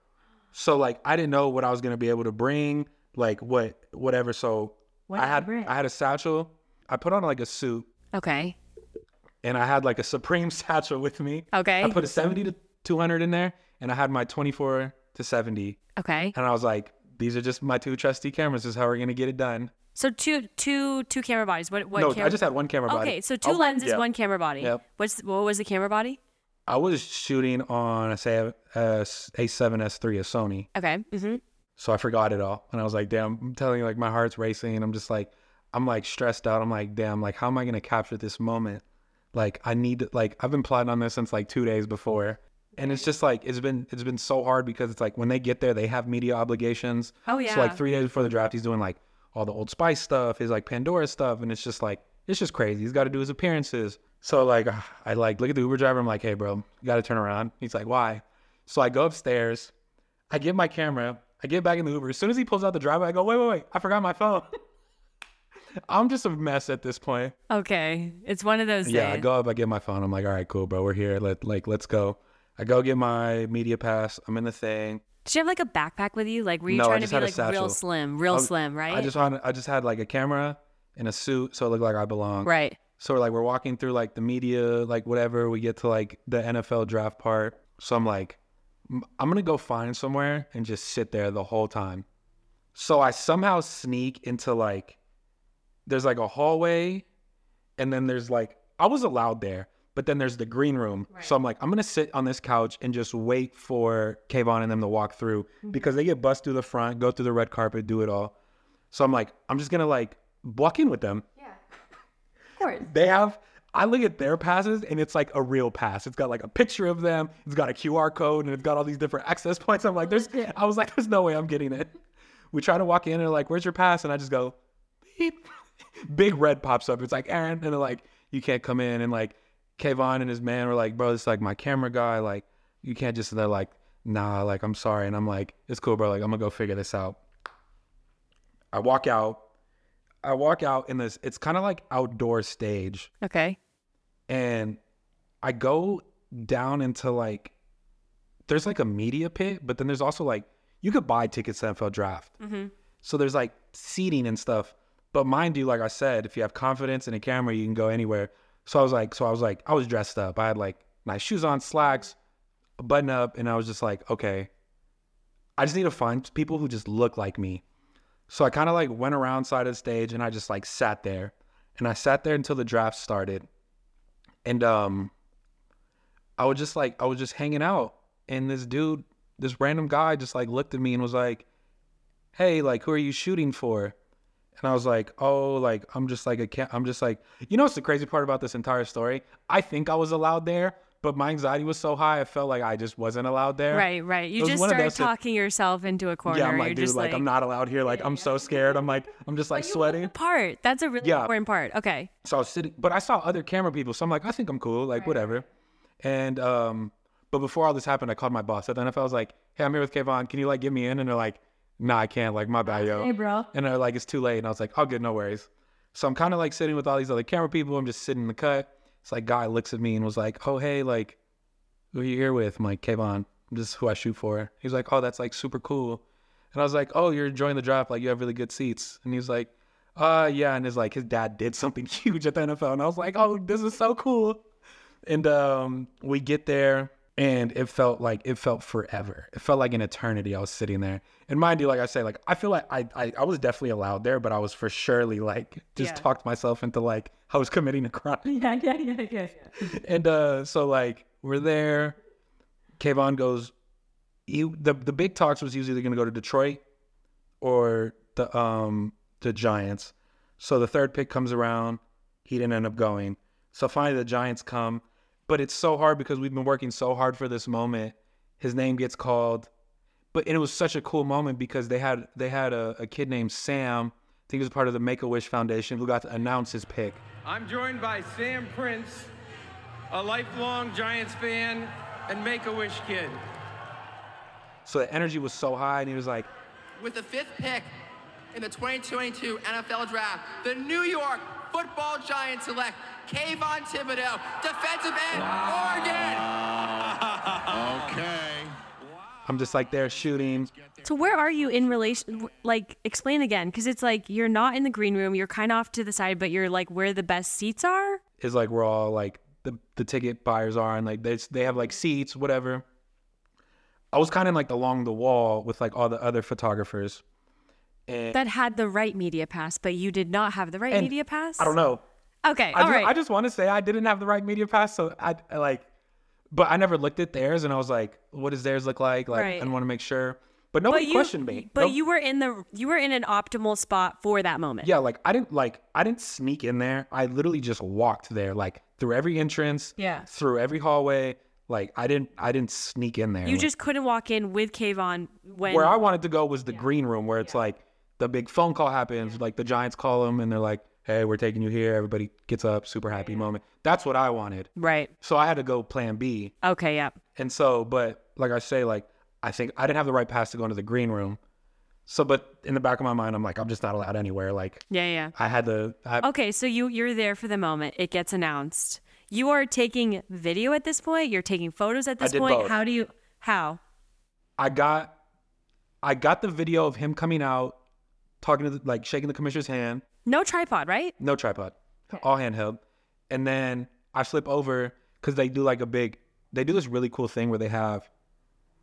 A: so, like I didn't know what I was gonna be able to bring, like what whatever. So
B: What
A: I had? I had a satchel. I put on like a suit,
B: Okay.
A: and I had like a Supreme satchel with me.
B: Okay.
A: I put a seventy to two hundred in there, and I had my twenty four to seventy,
B: Okay.
A: and I was like, these are just my two trusty cameras. This is how we're gonna get it done.
B: So two two two camera bodies. What what?
A: no,
B: camera?
A: I just had one camera body.
B: Okay, so two
A: Oh,
B: lenses,
A: yeah.
B: one camera body.
A: Yep.
B: What's what was the camera body?
A: I was shooting on a say a A7S3 of Sony.
B: Okay. hmm
A: So I forgot it all. And I was like, damn, I'm telling you, like, my heart's racing. I'm just like, I'm like stressed out. I'm like, damn, like, how am I going to capture this moment? Like, I need to, like, I've been plotting on this since like two days before. And it's just like, it's been, it's been so hard because it's like when they get there, they have media obligations.
B: Oh, yeah.
A: So like three days before the draft, he's doing like all the Old Spice stuff, his like Pandora stuff. And it's just like, it's just crazy. He's got to do his appearances. So like, I like look at the Uber driver. I'm like, hey, bro, you got to turn around. He's like, why? So I go upstairs. I get my camera. I get back in the Uber. As soon as he pulls out the driver, I go, wait, wait, wait. I forgot my phone. I'm just a mess at this point.
B: Okay, it's one of those
A: Yeah, I go up, I get my phone. I'm like, all right, cool, bro. We're here. Let like let's go. I go get my media pass. I'm in the thing.
B: Did you have like a backpack with you? Like, were you
A: No,
B: trying to be like real slim, real
A: I-
B: slim, right?
A: I just wanted, I just had like a camera and a suit, so it looked like I belong.
B: right.
A: So we're like we're walking through like the media, like whatever. We get to like the NFL draft part. So I'm like, I'm gonna go find somewhere and just sit there the whole time. So I somehow sneak into like, there's like a hallway, and then there's like I was allowed there, but then there's the green room. So I'm like, I'm gonna sit on this couch and just wait for Kayvon and them to walk through mm-hmm. because they get bust through the front, go through the red carpet, do it all. So I'm like, I'm just gonna like walk in with them Yeah,
B: Of course.
A: they have I look at their passes and it's like a real pass. It's got like a picture of them, it's got a QR code, and it's got all these different access points. I'm like, there's I was like, there's no way I'm getting it. We try to walk in and they're like, Where's your pass? And I just go, beep. Big red pops up. It's like Aaron, and they're like, You can't come in. And like Kayvon and his man were like, Bro, this is like my camera guy. Like, you can't just they're like, nah, like I'm sorry. And I'm like, it's cool, bro. Like, I'm gonna go figure this out. I walk out. I walk out in this, it's kind of like outdoor stage
B: Okay.
A: and I go down into like there's like a media pit, but then there's also like you could buy tickets to NFL draft. Mm-hmm. So there's like seating and stuff. But mind you, like I said, if you have confidence in a camera, you can go anywhere. So I was like, so I was like, I was dressed up. I had like nice shoes on, slacks, a button up, and I was just like, okay, I just need to find people who just look like me. So I kind of like went around side of the stage and I just like sat there. And I sat there until the draft started and um i was just like i was just hanging out and this dude this random guy just like looked at me and was like hey like who are you shooting for and i was like oh like i'm just like a ca- i'm just like you know what's the crazy part about this entire story i think i was allowed there but my anxiety was so high i felt like i just wasn't allowed there
B: Right, right. You just start
A: that-
B: talking yourself into a corner.
A: yeah i'm like
B: You're
A: dude
B: just
A: like, i'm not allowed here like i'm so scared i'm like i'm just like sweating
B: part. That's a really
A: Yeah.
B: important part. Okay.
A: So I was sitting, but I saw other camera people, so I'm like, I think I'm cool, like whatever. And um, but before all this happened, I called my boss at the NFL. I was like, Hey, I'm here with Kayvon. Can you like get me in? And they're like, Nah, I can't. Like my bad, yo.
B: bro.
A: And they're like, It's too late. And I was like, Oh, good, no worries. So I'm kind of like sitting with all these other camera people. I'm just sitting in the cut. It's like guy looks at me and was like, Oh, hey, like, who are you here with? I'm like, Kayvon. This is who I shoot for. He's like, Oh, that's like super cool. And I was like, Oh, you're enjoying the draft. Like you have really good seats. And he's like, uh yeah and it's like his dad did something huge at the NFL and I was like oh this is so cool and um we get there and it felt like it felt forever it felt like an eternity I was sitting there and mind you like I say like I feel like I I, I was definitely allowed there but I was for surely like just
B: Yeah.
A: talked myself into like I was committing a crime
B: Yeah, yeah, yeah, yeah.
A: and uh so like we're there Kayvon goes he the the big talks was was either gonna go to Detroit or the um the Giants. So the third pick comes around, he didn't end up going. So finally the Giants come, but it's so hard because we've been working so hard for this moment. His name gets called. But and it was such a cool moment because they had they had a, a kid named Sam, I think he was part of the Make a Wish Foundation, who got to announce his pick.
C: I'm joined by Sam Prince, a lifelong Giants fan and Make a Wish kid.
A: So the energy was so high, and he was like,
D: With the fifth pick in the 2022 NFL Draft, the New York Football Giants select Kayvon Thibodeaux, defensive end, Oregon.
E: Okay.
A: I'm just like there shooting.
B: So where are you in relation? Like, explain again, because it's like you're not in the green room. You're kind of off to the side, but you're like where the best seats are.
A: is like we're all like the the ticket buyers are and like they they have like seats whatever. I was kind of like along the wall with like all the other photographers, and
B: That had the right media pass, but you did not have the right media pass.
A: I don't know.
B: Okay,
A: I
B: all
A: just,
B: right.
A: I just want to say I didn't have the right media pass, so I, I like, but I never looked at theirs and I was like, what does theirs look like? Like
B: Right.
A: I want to make sure, but
B: but
A: nobody
B: you,
A: questioned me.
B: But
A: Nope.
B: you were in the you were in an optimal spot for that moment.
A: yeah, like I didn't like I didn't sneak in there. I literally just walked there, like through every entrance,
B: Yeah.
A: through every hallway. Like I didn't I didn't sneak in there.
B: You
A: Like,
B: just couldn't walk in with Kayvon when
A: where I wanted to go was the green room where it's like the big phone call happens, like the Giants call them and they're like, "Hey, we're taking you here." Everybody gets up, super happy moment. That's what I wanted.
B: right.
A: So I had to go plan B.
B: Okay, yeah.
A: And so, but like I say, like I think I didn't have the right pass to go into the green room. So, but in the back of my mind, I'm like, I'm just not allowed anywhere. Like,
B: Yeah, yeah.
A: I had to. I,
B: Okay, so you you're there for the moment. It gets announced. You are taking video at this point. You're taking photos at this point.
A: both.
B: How do you? How?
A: I got, I got the video of him coming out, talking to the, like shaking the commissioner's hand.
B: No tripod, right?
A: No tripod, all handheld. And then I flip over because they do like a big, they do this really cool thing where they have,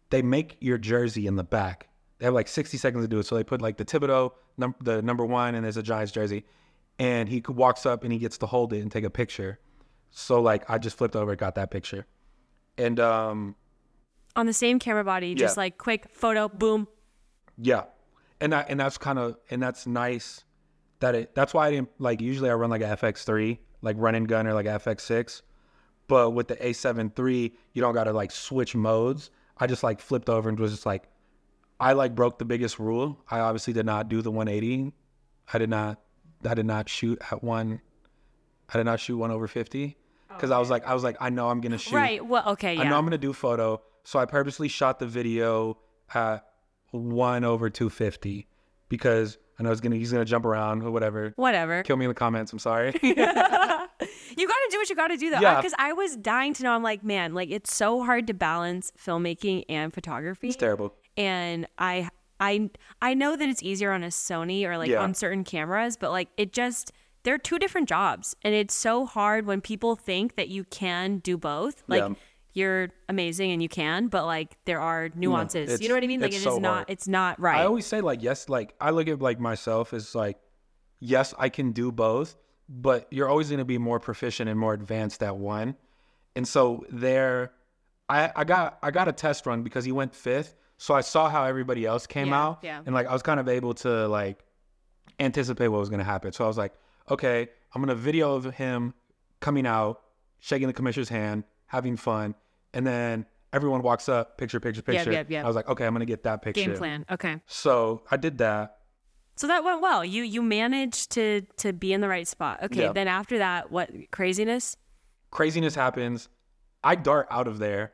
A: they make your jersey in the back. They have like 60 seconds to do it. So they put like the Thibodeaux, num- the number one, and there's a Giants jersey. And he walks up and he gets to hold it and take a picture. So like I just flipped over, got that picture. And um,
B: On the same camera body, just like quick photo, boom.
A: Yeah, and that and that's kind of and that's nice that it. That's why I didn't like. Usually I run like a FX three, like run and gun or like FX six, but with the A7 III, you don't got to like switch modes. I just like flipped over and was just like, I like broke the biggest rule. I obviously did not do the 180. I did not. I did not shoot at one. I did not shoot one over 50 because I was like, I was like, I know I'm gonna shoot.
B: Right. Well, okay,
A: I know. I'm gonna do photo, so I purposely shot the video at one over 250 because I know he's gonna he's gonna jump around or whatever.
B: Whatever.
A: Kill me in the comments. I'm sorry.
B: You got to do what you got to do though.
A: Yeah.
B: Because I was dying to know. I'm like, man, like it's so hard to balance filmmaking and photography.
A: it's terrible.
B: and I I I know that it's easier on a Sony or like
A: Yeah.
B: on certain cameras, but like it just they're two different jobs, and it's so hard when people think that you can do both. Like
A: Yeah.
B: You're amazing and you can, but like there are nuances. you know what I mean? Like
A: it's
B: it is
A: so
B: not
A: hard.
B: it's not right.
A: I always say like yes, like I look at like myself as like yes, I can do both, but you're always gonna be more proficient and more advanced at one. And so there, I I got I got a test run because he went fifth, so I saw how everybody else came
B: Yeah,
A: out,
B: yeah.
A: and like I was kind of able to like anticipate what was gonna happen. So I was like, okay, I'm gonna video of him coming out, shaking the commissioner's hand, having fun, and then everyone walks up, picture, picture,
B: Yep,
A: picture.
B: yep, yep.
A: I was like, okay, I'm gonna get that picture.
B: Game plan. Okay.
A: So I did that.
B: So that went well. You you managed to to be in the right spot. Okay.
A: Yeah.
B: Then after that, what craziness?
A: Craziness happens. I dart out of there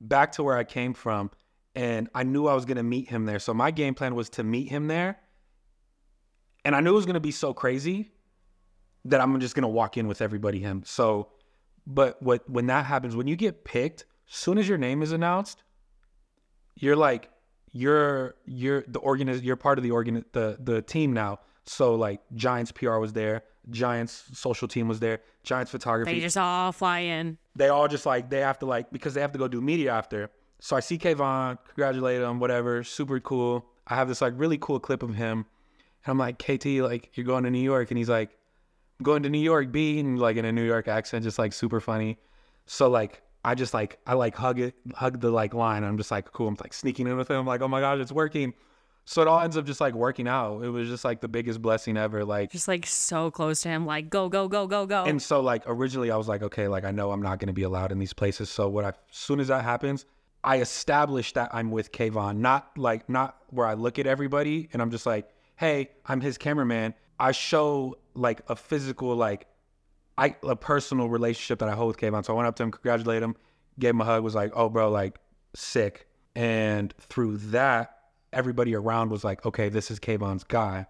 A: back to where I came from, and I knew I was gonna meet him there. So my game plan was to meet him there, and I knew it was gonna be so crazy that I'm just gonna walk in with everybody him. So, but what when that happens, when you get picked, soon as your name is announced, you're like you're you're the organiz you're part of the organ the the team now. So like Giants PR was there, Giants social team was there, Giants photography
B: They just all fly in.
A: they all just like they have to like because they have to go do media after. So I see Kayvon, congratulate him, whatever, super cool. I have this like really cool clip of him, and I'm like, KT, like you're going to New York, and he's like, going to New York, B, and like in a New York accent, just like super funny. So like I just like I like hug it, hug the like line. I'm just like cool. I'm like sneaking in with him, I'm like oh my gosh, it's working. So it all ends up just like working out. It was just like the biggest blessing ever. Like
B: Just like so close to him, like go, go, go, go, go.
A: and so like originally I was like, okay, like I know I'm not gonna be allowed in these places. So what I as soon as that happens, I establish that I'm with Kayvon, not like not where I look at everybody and I'm just like, hey, I'm his cameraman. I show like a physical, like I a personal relationship that I hold with Kayvon. So I went up to him, congratulated him, gave him a hug, was like, oh bro, like sick. And through that, everybody around was like, okay, this is Kayvon's guy.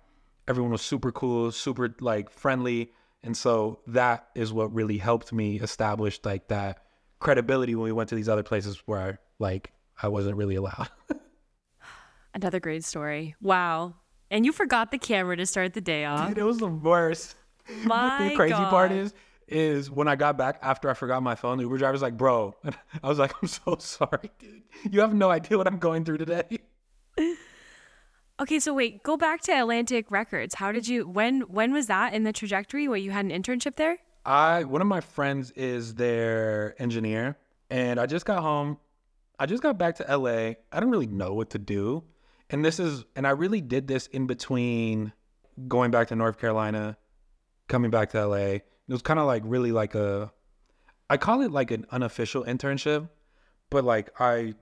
A: Everyone was super cool, super like friendly. And so that is what really helped me establish like that credibility when we went to these other places where like I wasn't really allowed.
B: Another great story. Wow. And you forgot the camera to start the day off.
A: Dude, it was the worst.
B: My
A: the crazy part is is when I got back after I forgot my phone, the Uber driver's like, bro. And I was like, I'm so sorry, dude. You have no idea what I'm going through today.
B: Okay, so wait, go back to Atlantic Records. How did you when when was that in the trajectory where you had an internship there?
A: I one of my friends is their engineer, and I just got home. I just got back to LA. I didn't really know what to do, and this is and I really did this in between going back to North Carolina, coming back to LA. It was kind of like really like a, I call it like an unofficial internship, but like I,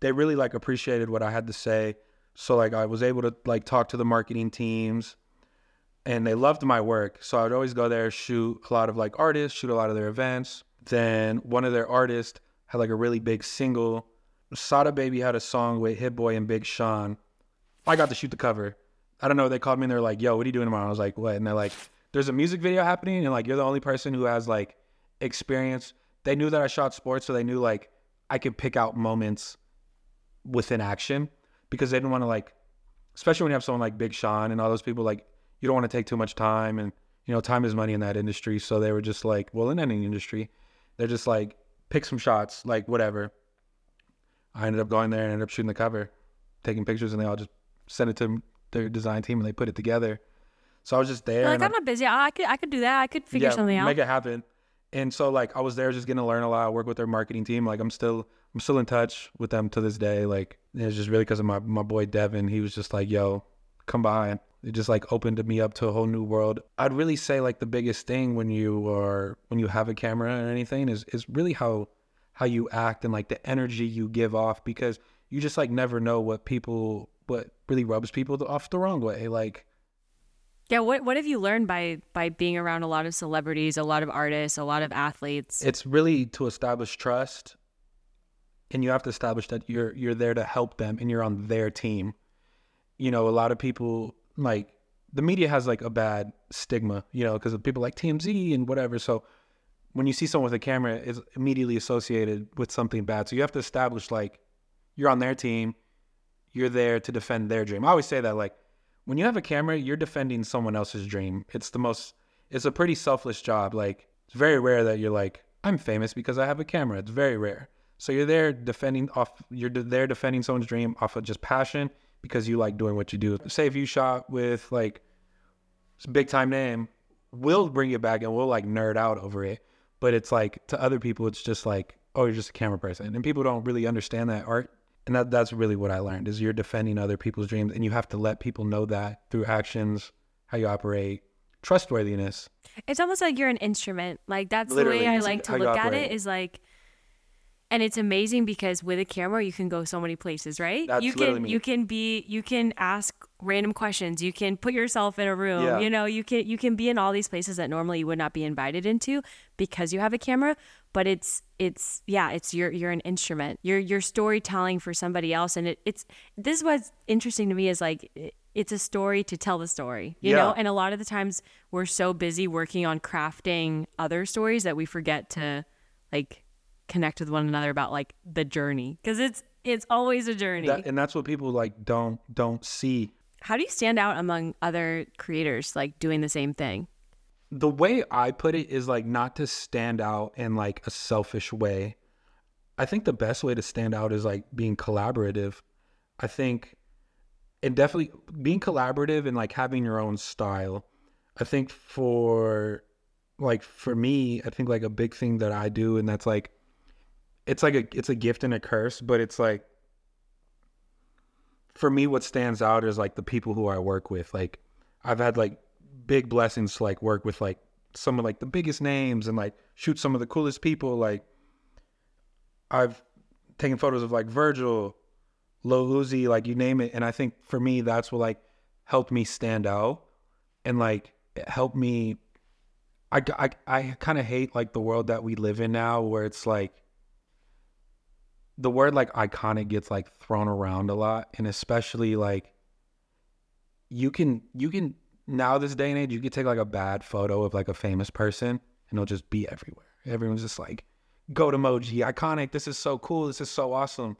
A: they really like appreciated what I had to say. So like I was able to like talk to the marketing teams and they loved my work. So I would always go there, shoot a lot of like artists, shoot a lot of their events. Then one of their artists had like a really big single. Sada Baby had a song with Hit Boy and Big Sean. I got to shoot the cover. I don't know. They called me and they're like, "Yo, what are you doing tomorrow?" I was like, "What?" And they're like, "There's a music video happening, and like you're the only person who has like experience." They knew that I shot sports, so they knew like I could pick out moments within action because they didn't want to like, especially when you have someone like Big Sean and all those people. Like, you don't want to take too much time, and you know, time is money in that industry. So they were just like, well, in any industry, they're just like, pick some shots, like whatever. I ended up going there and ended up shooting the cover, taking pictures, and they all just sent it to their design team and they put it together. So I was just there.
B: Like I'm not busy. I could I could do that. I could figure
A: yeah,
B: something out.
A: Make it happen. And so like I was there just getting to learn a lot, work with their marketing team. Like I'm still I'm still in touch with them to this day. Like it's just really because of my my boy Devin. He was just like, yo, come by. It just like opened me up to a whole new world. I'd really say like the biggest thing when you are when you have a camera or anything is is really how how you act and like the energy you give off because you just like never know what people what really rubs people off the wrong way. Like
B: yeah, what what have you learned by by being around a lot of celebrities, a lot of artists, a lot of athletes?
A: it's really to establish trust and you have to establish that you're you're there to help them and you're on their team you know a lot of people like the media has like a bad stigma you know because of people like tmz and whatever so when you see someone with a camera it's immediately associated with something bad. So you have to establish like you're on their team you're there to defend their dream. I always say that like when you have a camera you're defending someone else's dream. It's the most it's a pretty selfless job. Like it's very rare that you're like i'm famous because i have a camera. It's very rare. So you're there defending off you're there defending someone's dream off of just passion because you like doing what you do. Say if you shot with like big time name we'll bring it back and we'll like nerd out over it but it's like to other people it's just like oh you're just a camera person. And people don't really understand that art. And that that's really what i learned is you're defending other people's dreams and you have to let people know that through actions how you operate trustworthiness.
B: It's almost like you're an instrument. Like that's the way I like to look at it is like and it's amazing because with a camera you can go so many places, right?
A: That's
B: you can
A: me.
B: you can be you can ask random questions. You can put yourself in a room.
A: Yeah.
B: You know, you can you can be in all these places that normally you would not be invited into because you have a camera, but it's it's yeah, it's you're you're an instrument. You're you're storytelling for somebody else and it, it's this is what's interesting to me is like it- it's a story to tell the story, you know? And a lot of the times we're so busy working on crafting other stories that we forget to like connect with one another about like the journey because it's it's always a journey.
A: that, and that's what people like don't don't see
B: How do you stand out among other creators like doing the same thing?
A: the way I put it is like not to stand out in like a selfish way. I think the best way to stand out is like being collaborative. I think and definitely being collaborative and like having your own style. I think for like for me, I think like a big thing that I do and that's like it's like a it's a gift and a curse, but it's like for me what stands out is like the people who I work with. Like I've had like big blessings to like work with like some of like the biggest names and like shoot some of the coolest people. Like I've taken photos of like Virgil, Lil Uzi, like you name it. And I think for me that's what like helped me stand out and like it helped me. I I, I kind of hate like the world that we live in now where it's like the word like iconic gets like thrown around a lot and especially like you can you can now this day and age you can take like a bad photo of like a famous person and it'll just be everywhere everyone's just like goat emoji iconic this is so cool this is so awesome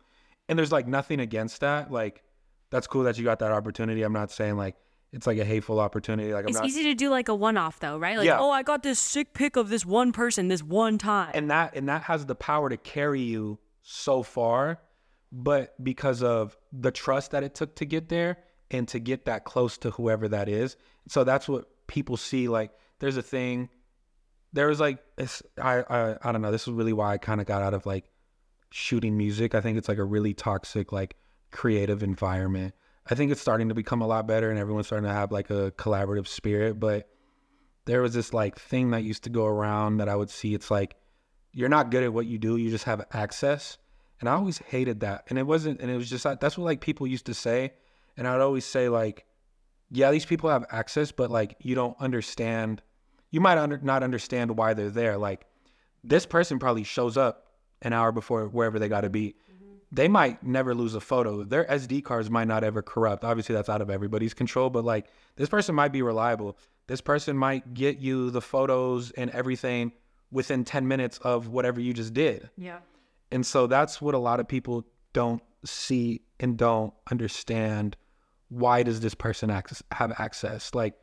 A: and there's like nothing against that like that's cool that you got that opportunity i'm not saying like it's like a hateful opportunity like i'm
B: It's
A: not
B: easy to do like a one off though, right? Like,
A: Yeah.
B: oh, I got this sick pic of this one person this one time.
A: and that and that has the power to carry you so far but because of the trust that it took to get there and to get that close to whoever that is. So that's what people see like there's a thing there was like I, I i don't know this is really why i kind of got out of like shooting music. I think it's like a really toxic like creative environment. I think it's starting to become a lot better and everyone's starting to have like a collaborative spirit but there was this like thing that used to go around that i would see. It's like you're not good at what you do you just have access. And i always hated that. And it wasn't and it was just that's what like people used to say. And i would always say like yeah these people have access but like you don't understand you might under, not understand why they're there. Like this person probably shows up an hour before wherever they got to be mm-hmm. they might never lose a photo. Their SD cards might not ever corrupt. Obviously, that's out of everybody's control, but like this person might be reliable. This person might get you the photos and everything within 10 minutes of whatever you just did.
B: Yeah.
A: And so that's what a lot of people don't see and don't understand. Why does this person access, have access? Like,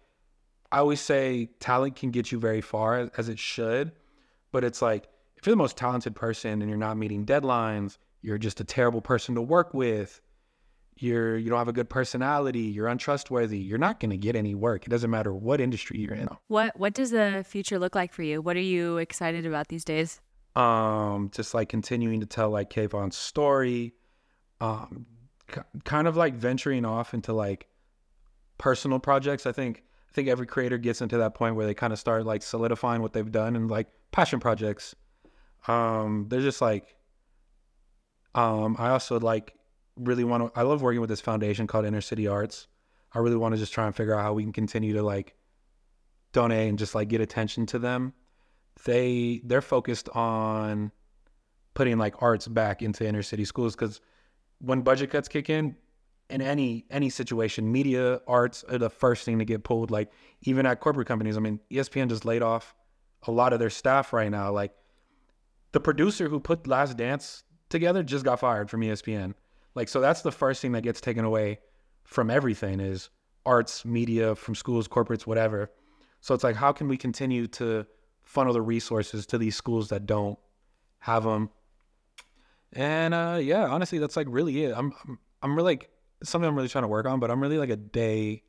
A: I always say talent can get you very far as it should, but it's like if you're the most talented person and you're not meeting deadlines, you're just a terrible person to work with. You're you don't have a good personality. You're untrustworthy. You're not going to get any work. It doesn't matter what industry you're in.
B: What What does the future look like for you? What are you excited about these days?
A: Um, just like continuing to tell like Kayvon's story, um, k- kind of like venturing off into like personal projects. I think I think every creator gets into that point where they kind of start like solidifying what they've done and like passion projects. Um, they're just like um, I also like really want to. I love working with this foundation called Inner City Arts. I really want to just try and figure out how we can continue to like donate and just like get attention to them. They they're focused on putting like arts back into inner city schools because when budget cuts kick in, in any any situation, media arts are the first thing to get pulled. Like even at corporate companies, I mean, ESPN just laid off a lot of their staff right now. Like the producer who put Last Dance together just got fired from ESPN. Like so that's the first thing that gets taken away from everything is arts, media, from schools, corporates, whatever. So it's like how can we continue to funnel the resources to these schools that don't have them? And uh, yeah, honestly, that's like really it. I'm I'm, I'm really like something I'm really trying to work on, but I'm really like a day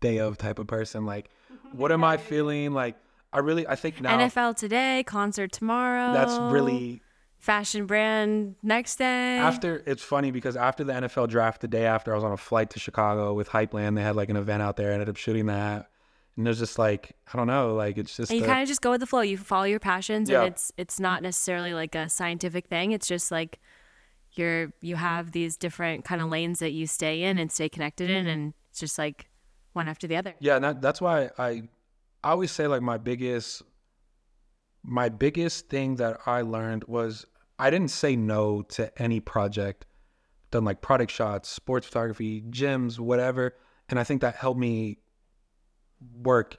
A: day of type of person. Like, what am I feeling? Like, I really I think now
B: NFL today, concert tomorrow.
A: that's really
B: fashion brand next day.
A: after it's funny because after the NFL draft, the day after, I was on a flight to Chicago with Hypland. They had like an event out there. I ended up shooting that, and there's just like I don't know, like it's just
B: and you kind of just go with the flow. You follow your passions,
A: Yeah.
B: and it's it's not necessarily like a scientific thing. It's just like you're you have these different kind of lanes that you stay in and stay connected in, and it's just like one after the other.
A: Yeah, and that, that's why I, I always say like my biggest, my biggest thing that I learned was I didn't say no to any project, done like product shots, sports photography, gyms, whatever, and I think that helped me work,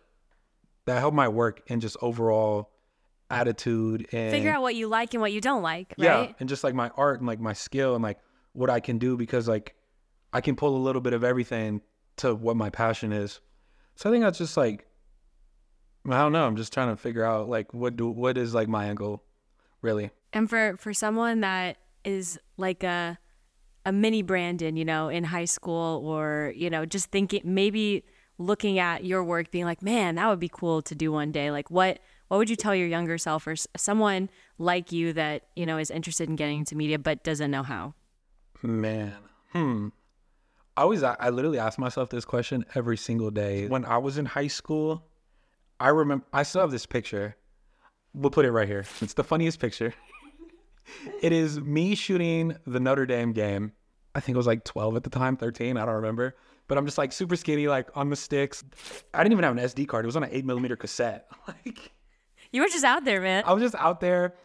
A: that helped my work and just overall attitude and
B: Figure out what you like and what you don't like,
A: yeah, and just like my art and like my skill and like what I can do because like I can pull a little bit of everything to what my passion is. So I think that's just like I don't know. I'm just trying to figure out like what do what is like my goal, really.
B: And for for someone that is like a a mini Brandon, you know, in high school or, you know, just thinking maybe looking at your work being like, "Man, that would be cool to do one day." Like what what would you tell your younger self or s- someone like you that, you know, is interested in getting into media but doesn't know how?
A: Man, hmm. I always I literally ask myself this question every single day. When I was in high school, I remember I still have this picture. We'll put it right here. It's the funniest picture. it is me shooting the Notre Dame game. I think it was like 12 at the time, 13, I don't remember. But I'm just like super skinny, like on the sticks. I didn't even have an SD card. It was on an eight millimeter cassette. Like
B: You were just out there, man.
A: I was just out there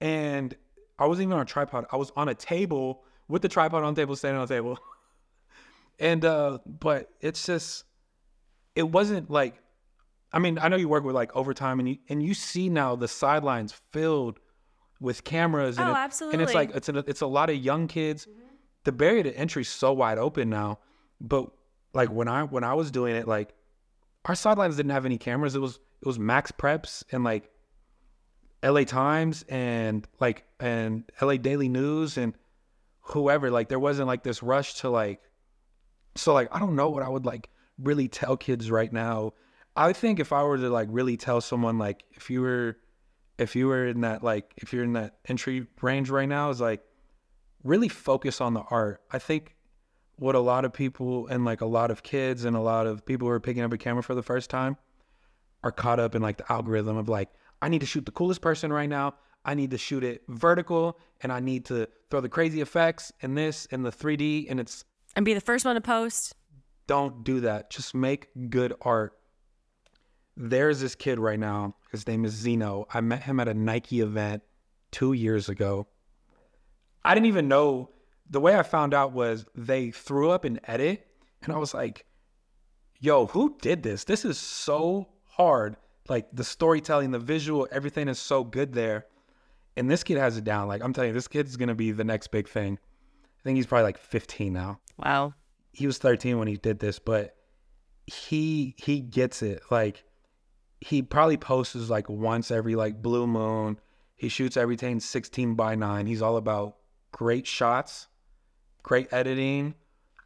A: and I wasn't even on a tripod. I was on a table with the tripod on the table, standing on the table. And uh but it's just it wasn't like I mean, I know you work with like overtime and you and you see now the sidelines filled with cameras and
B: Oh,
A: it- and it's like it's a, it's a lot of young kids. The barrier to entry is so wide open now. But like when I when I was doing it like our sidelines didn't have any cameras. It was it was MaxPreps and like LA Times and like and LA Daily News and whoever. Like there wasn't like this rush to like so like I don't know what I would like really tell kids right now. I think if I were to like really tell someone like if you were if you were in that like if you're in that entry range right now is like really focus on the art. I think what a lot of people and like a lot of kids and a lot of people who are picking up a camera for the first time are caught up in like the algorithm of like I need to shoot the coolest person right now. I need to shoot it vertical and I need to throw the crazy effects and this and the 3D and it's
B: and be the first one to post.
A: don't do that. Just make good art. There's this kid right now. His name is Zeno. I met him at a Nike event two years ago. I didn't even know the way I found out was they threw up an edit, and I was like, "Yo, who did this? This is so hard. Like the storytelling, the visual, everything is so good there." And this kid has it down. Like I'm telling you, this kid's gonna be the next big thing. I think he's probably like 15 now.
B: Wow.
A: He was 13 when he did this, but he he gets it. Like he probably posts like once every like blue moon. He shoots everything 16 by 9. He's all about great shots, great editing,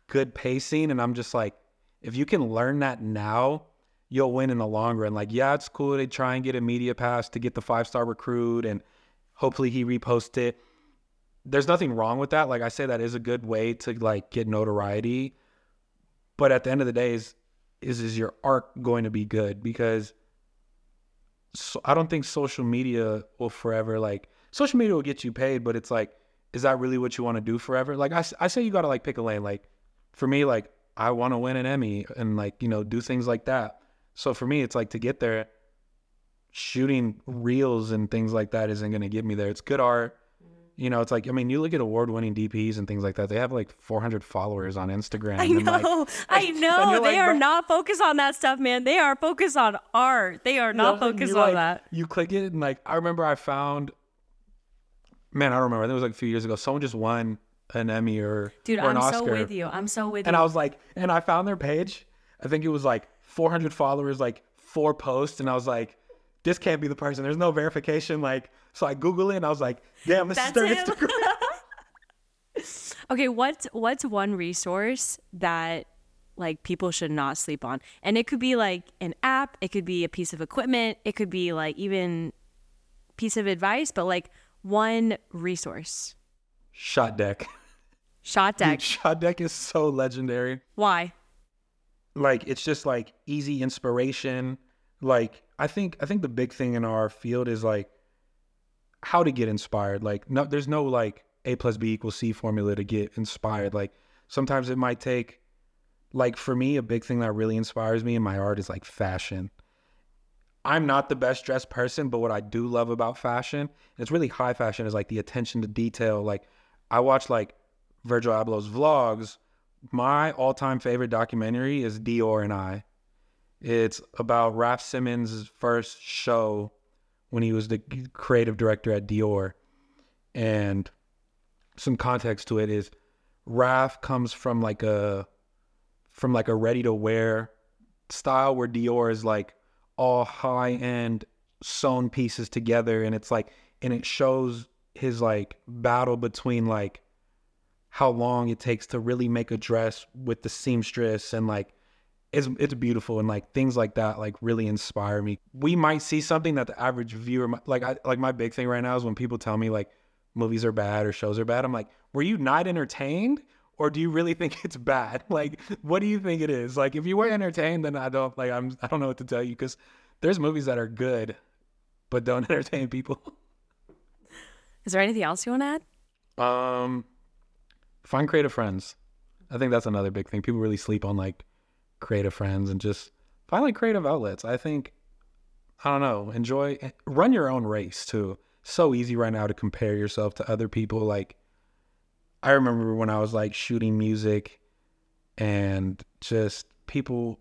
A: good pacing. And I'm just like, if you can learn that now, you'll win in the long run. Like, yeah, it's cool. to try and get a media pass to get the five star recruit and hopefully he reposts it. There's nothing wrong with that. Like I say, that is a good way to like get notoriety. But at the end of the day, is is is your arc going to be good? Because so I don't think social media will forever like social media will get you paid, but it's like, is that really what you want to do forever? Like I, I say you got to like pick a lane. Like for me, like I want to win an Emmy and like, you know, do things like that. So for me, it's like to get there, shooting reels and things like that isn't going to get me there. It's good art. You know, it's like I mean, you look at award-winning DPs and things like that. They have like 400 followers on Instagram.
B: I
A: and, like,
B: know, I know. They
A: like,
B: are not focused on that stuff, man. They are focused on art. They are not focused on
A: like,
B: that.
A: You click it and like I remember I found man, I don't remember. I think it was like a few years ago. Someone just won an Emmy or
B: Dude,
A: or
B: I'm
A: Oscar.
B: so with you. I'm so with
A: And
B: you.
A: And I was like, and I found their page. I think it was like 400 followers, like four posts, and I was like, this can't be the person. There's no verification. Like, so I Google it and I was like, damn, this
B: That's
A: is their
B: him.
A: Instagram.
B: okay, what's what's one resource that like people should not sleep on? And it could be like an app, it could be a piece of equipment, it could be like even piece of advice, but like one resource.
A: ShotDeck.
B: Shot deck.
A: Dude, ShotDeck is so legendary.
B: Why?
A: like it's just like easy inspiration like i think i think the big thing in our field is like how to get inspired. Like no there's no like a plus b equals c formula to get inspired. Like sometimes it might take like for me a big thing that really inspires me in my art is like fashion. I'm not the best dressed person but what i do love about fashion and it's really high fashion is like the attention to detail. Like i watch like virgil abloh's vlogs. My all-time favorite documentary is Dior and I. It's about Raf Simons' first show when he was the creative director at Dior. And some context to it is Raph comes from like a from like a ready to wear style where Dior is like all high end sewn pieces together and it's like and it shows his like battle between like how long it takes to really make a dress with the seamstress and like it's it's beautiful and like things like that like really inspire me. We might see something that the average viewer might, like I like my big thing right now is when people tell me like movies are bad or shows are bad. I'm like, were you not entertained or do you really think it's bad? Like, what do you think it is? Like, if you were entertained, then I don't like I'm I don't know what to tell you because there's movies that are good but don't entertain people.
B: Is there anything else you want to add?
A: Um, find creative friends. I think that's another big thing. People really sleep on like creative friends and just find like creative outlets. I think, I don't know, enjoy, run your own race too. So easy right now to compare yourself to other people. Like, I remember when I was like shooting music and just people,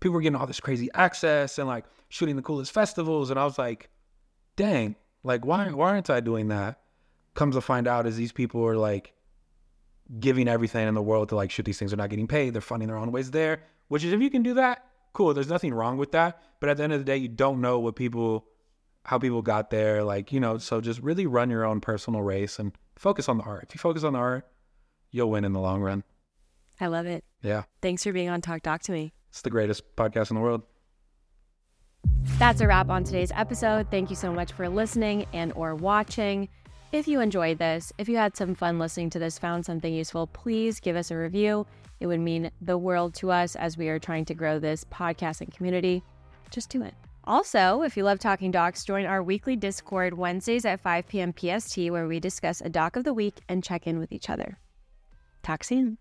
A: people were getting all this crazy access and like shooting the coolest festivals. And I was like, dang, like, why, why aren't I doing that? Comes to find out is these people are like giving everything in the world to like shoot these things. They're not getting paid. They're funding their own ways there. Which is if you can do that, cool. There's nothing wrong with that. But at the end of the day, you don't know what people, how people got there. Like you know, so just really run your own personal race and focus on the art. If you focus on the art, you'll win in the long run.
B: I love it.
A: Yeah,
B: Thanks for being on Talk Doc to me.
A: it's the greatest podcast in the world.
B: That's a wrap on today's episode. Thank you so much for listening and or watching. If you enjoyed this, if you had some fun listening to this, found something useful, please give us a review. It would mean the world to us as we are trying to grow this podcasting community. Just do it. Also, if you love talking docs, join our weekly Discord Wednesdays at 5 p.m. PST, where we discuss a doc of the week and check in with each other. Talk soon.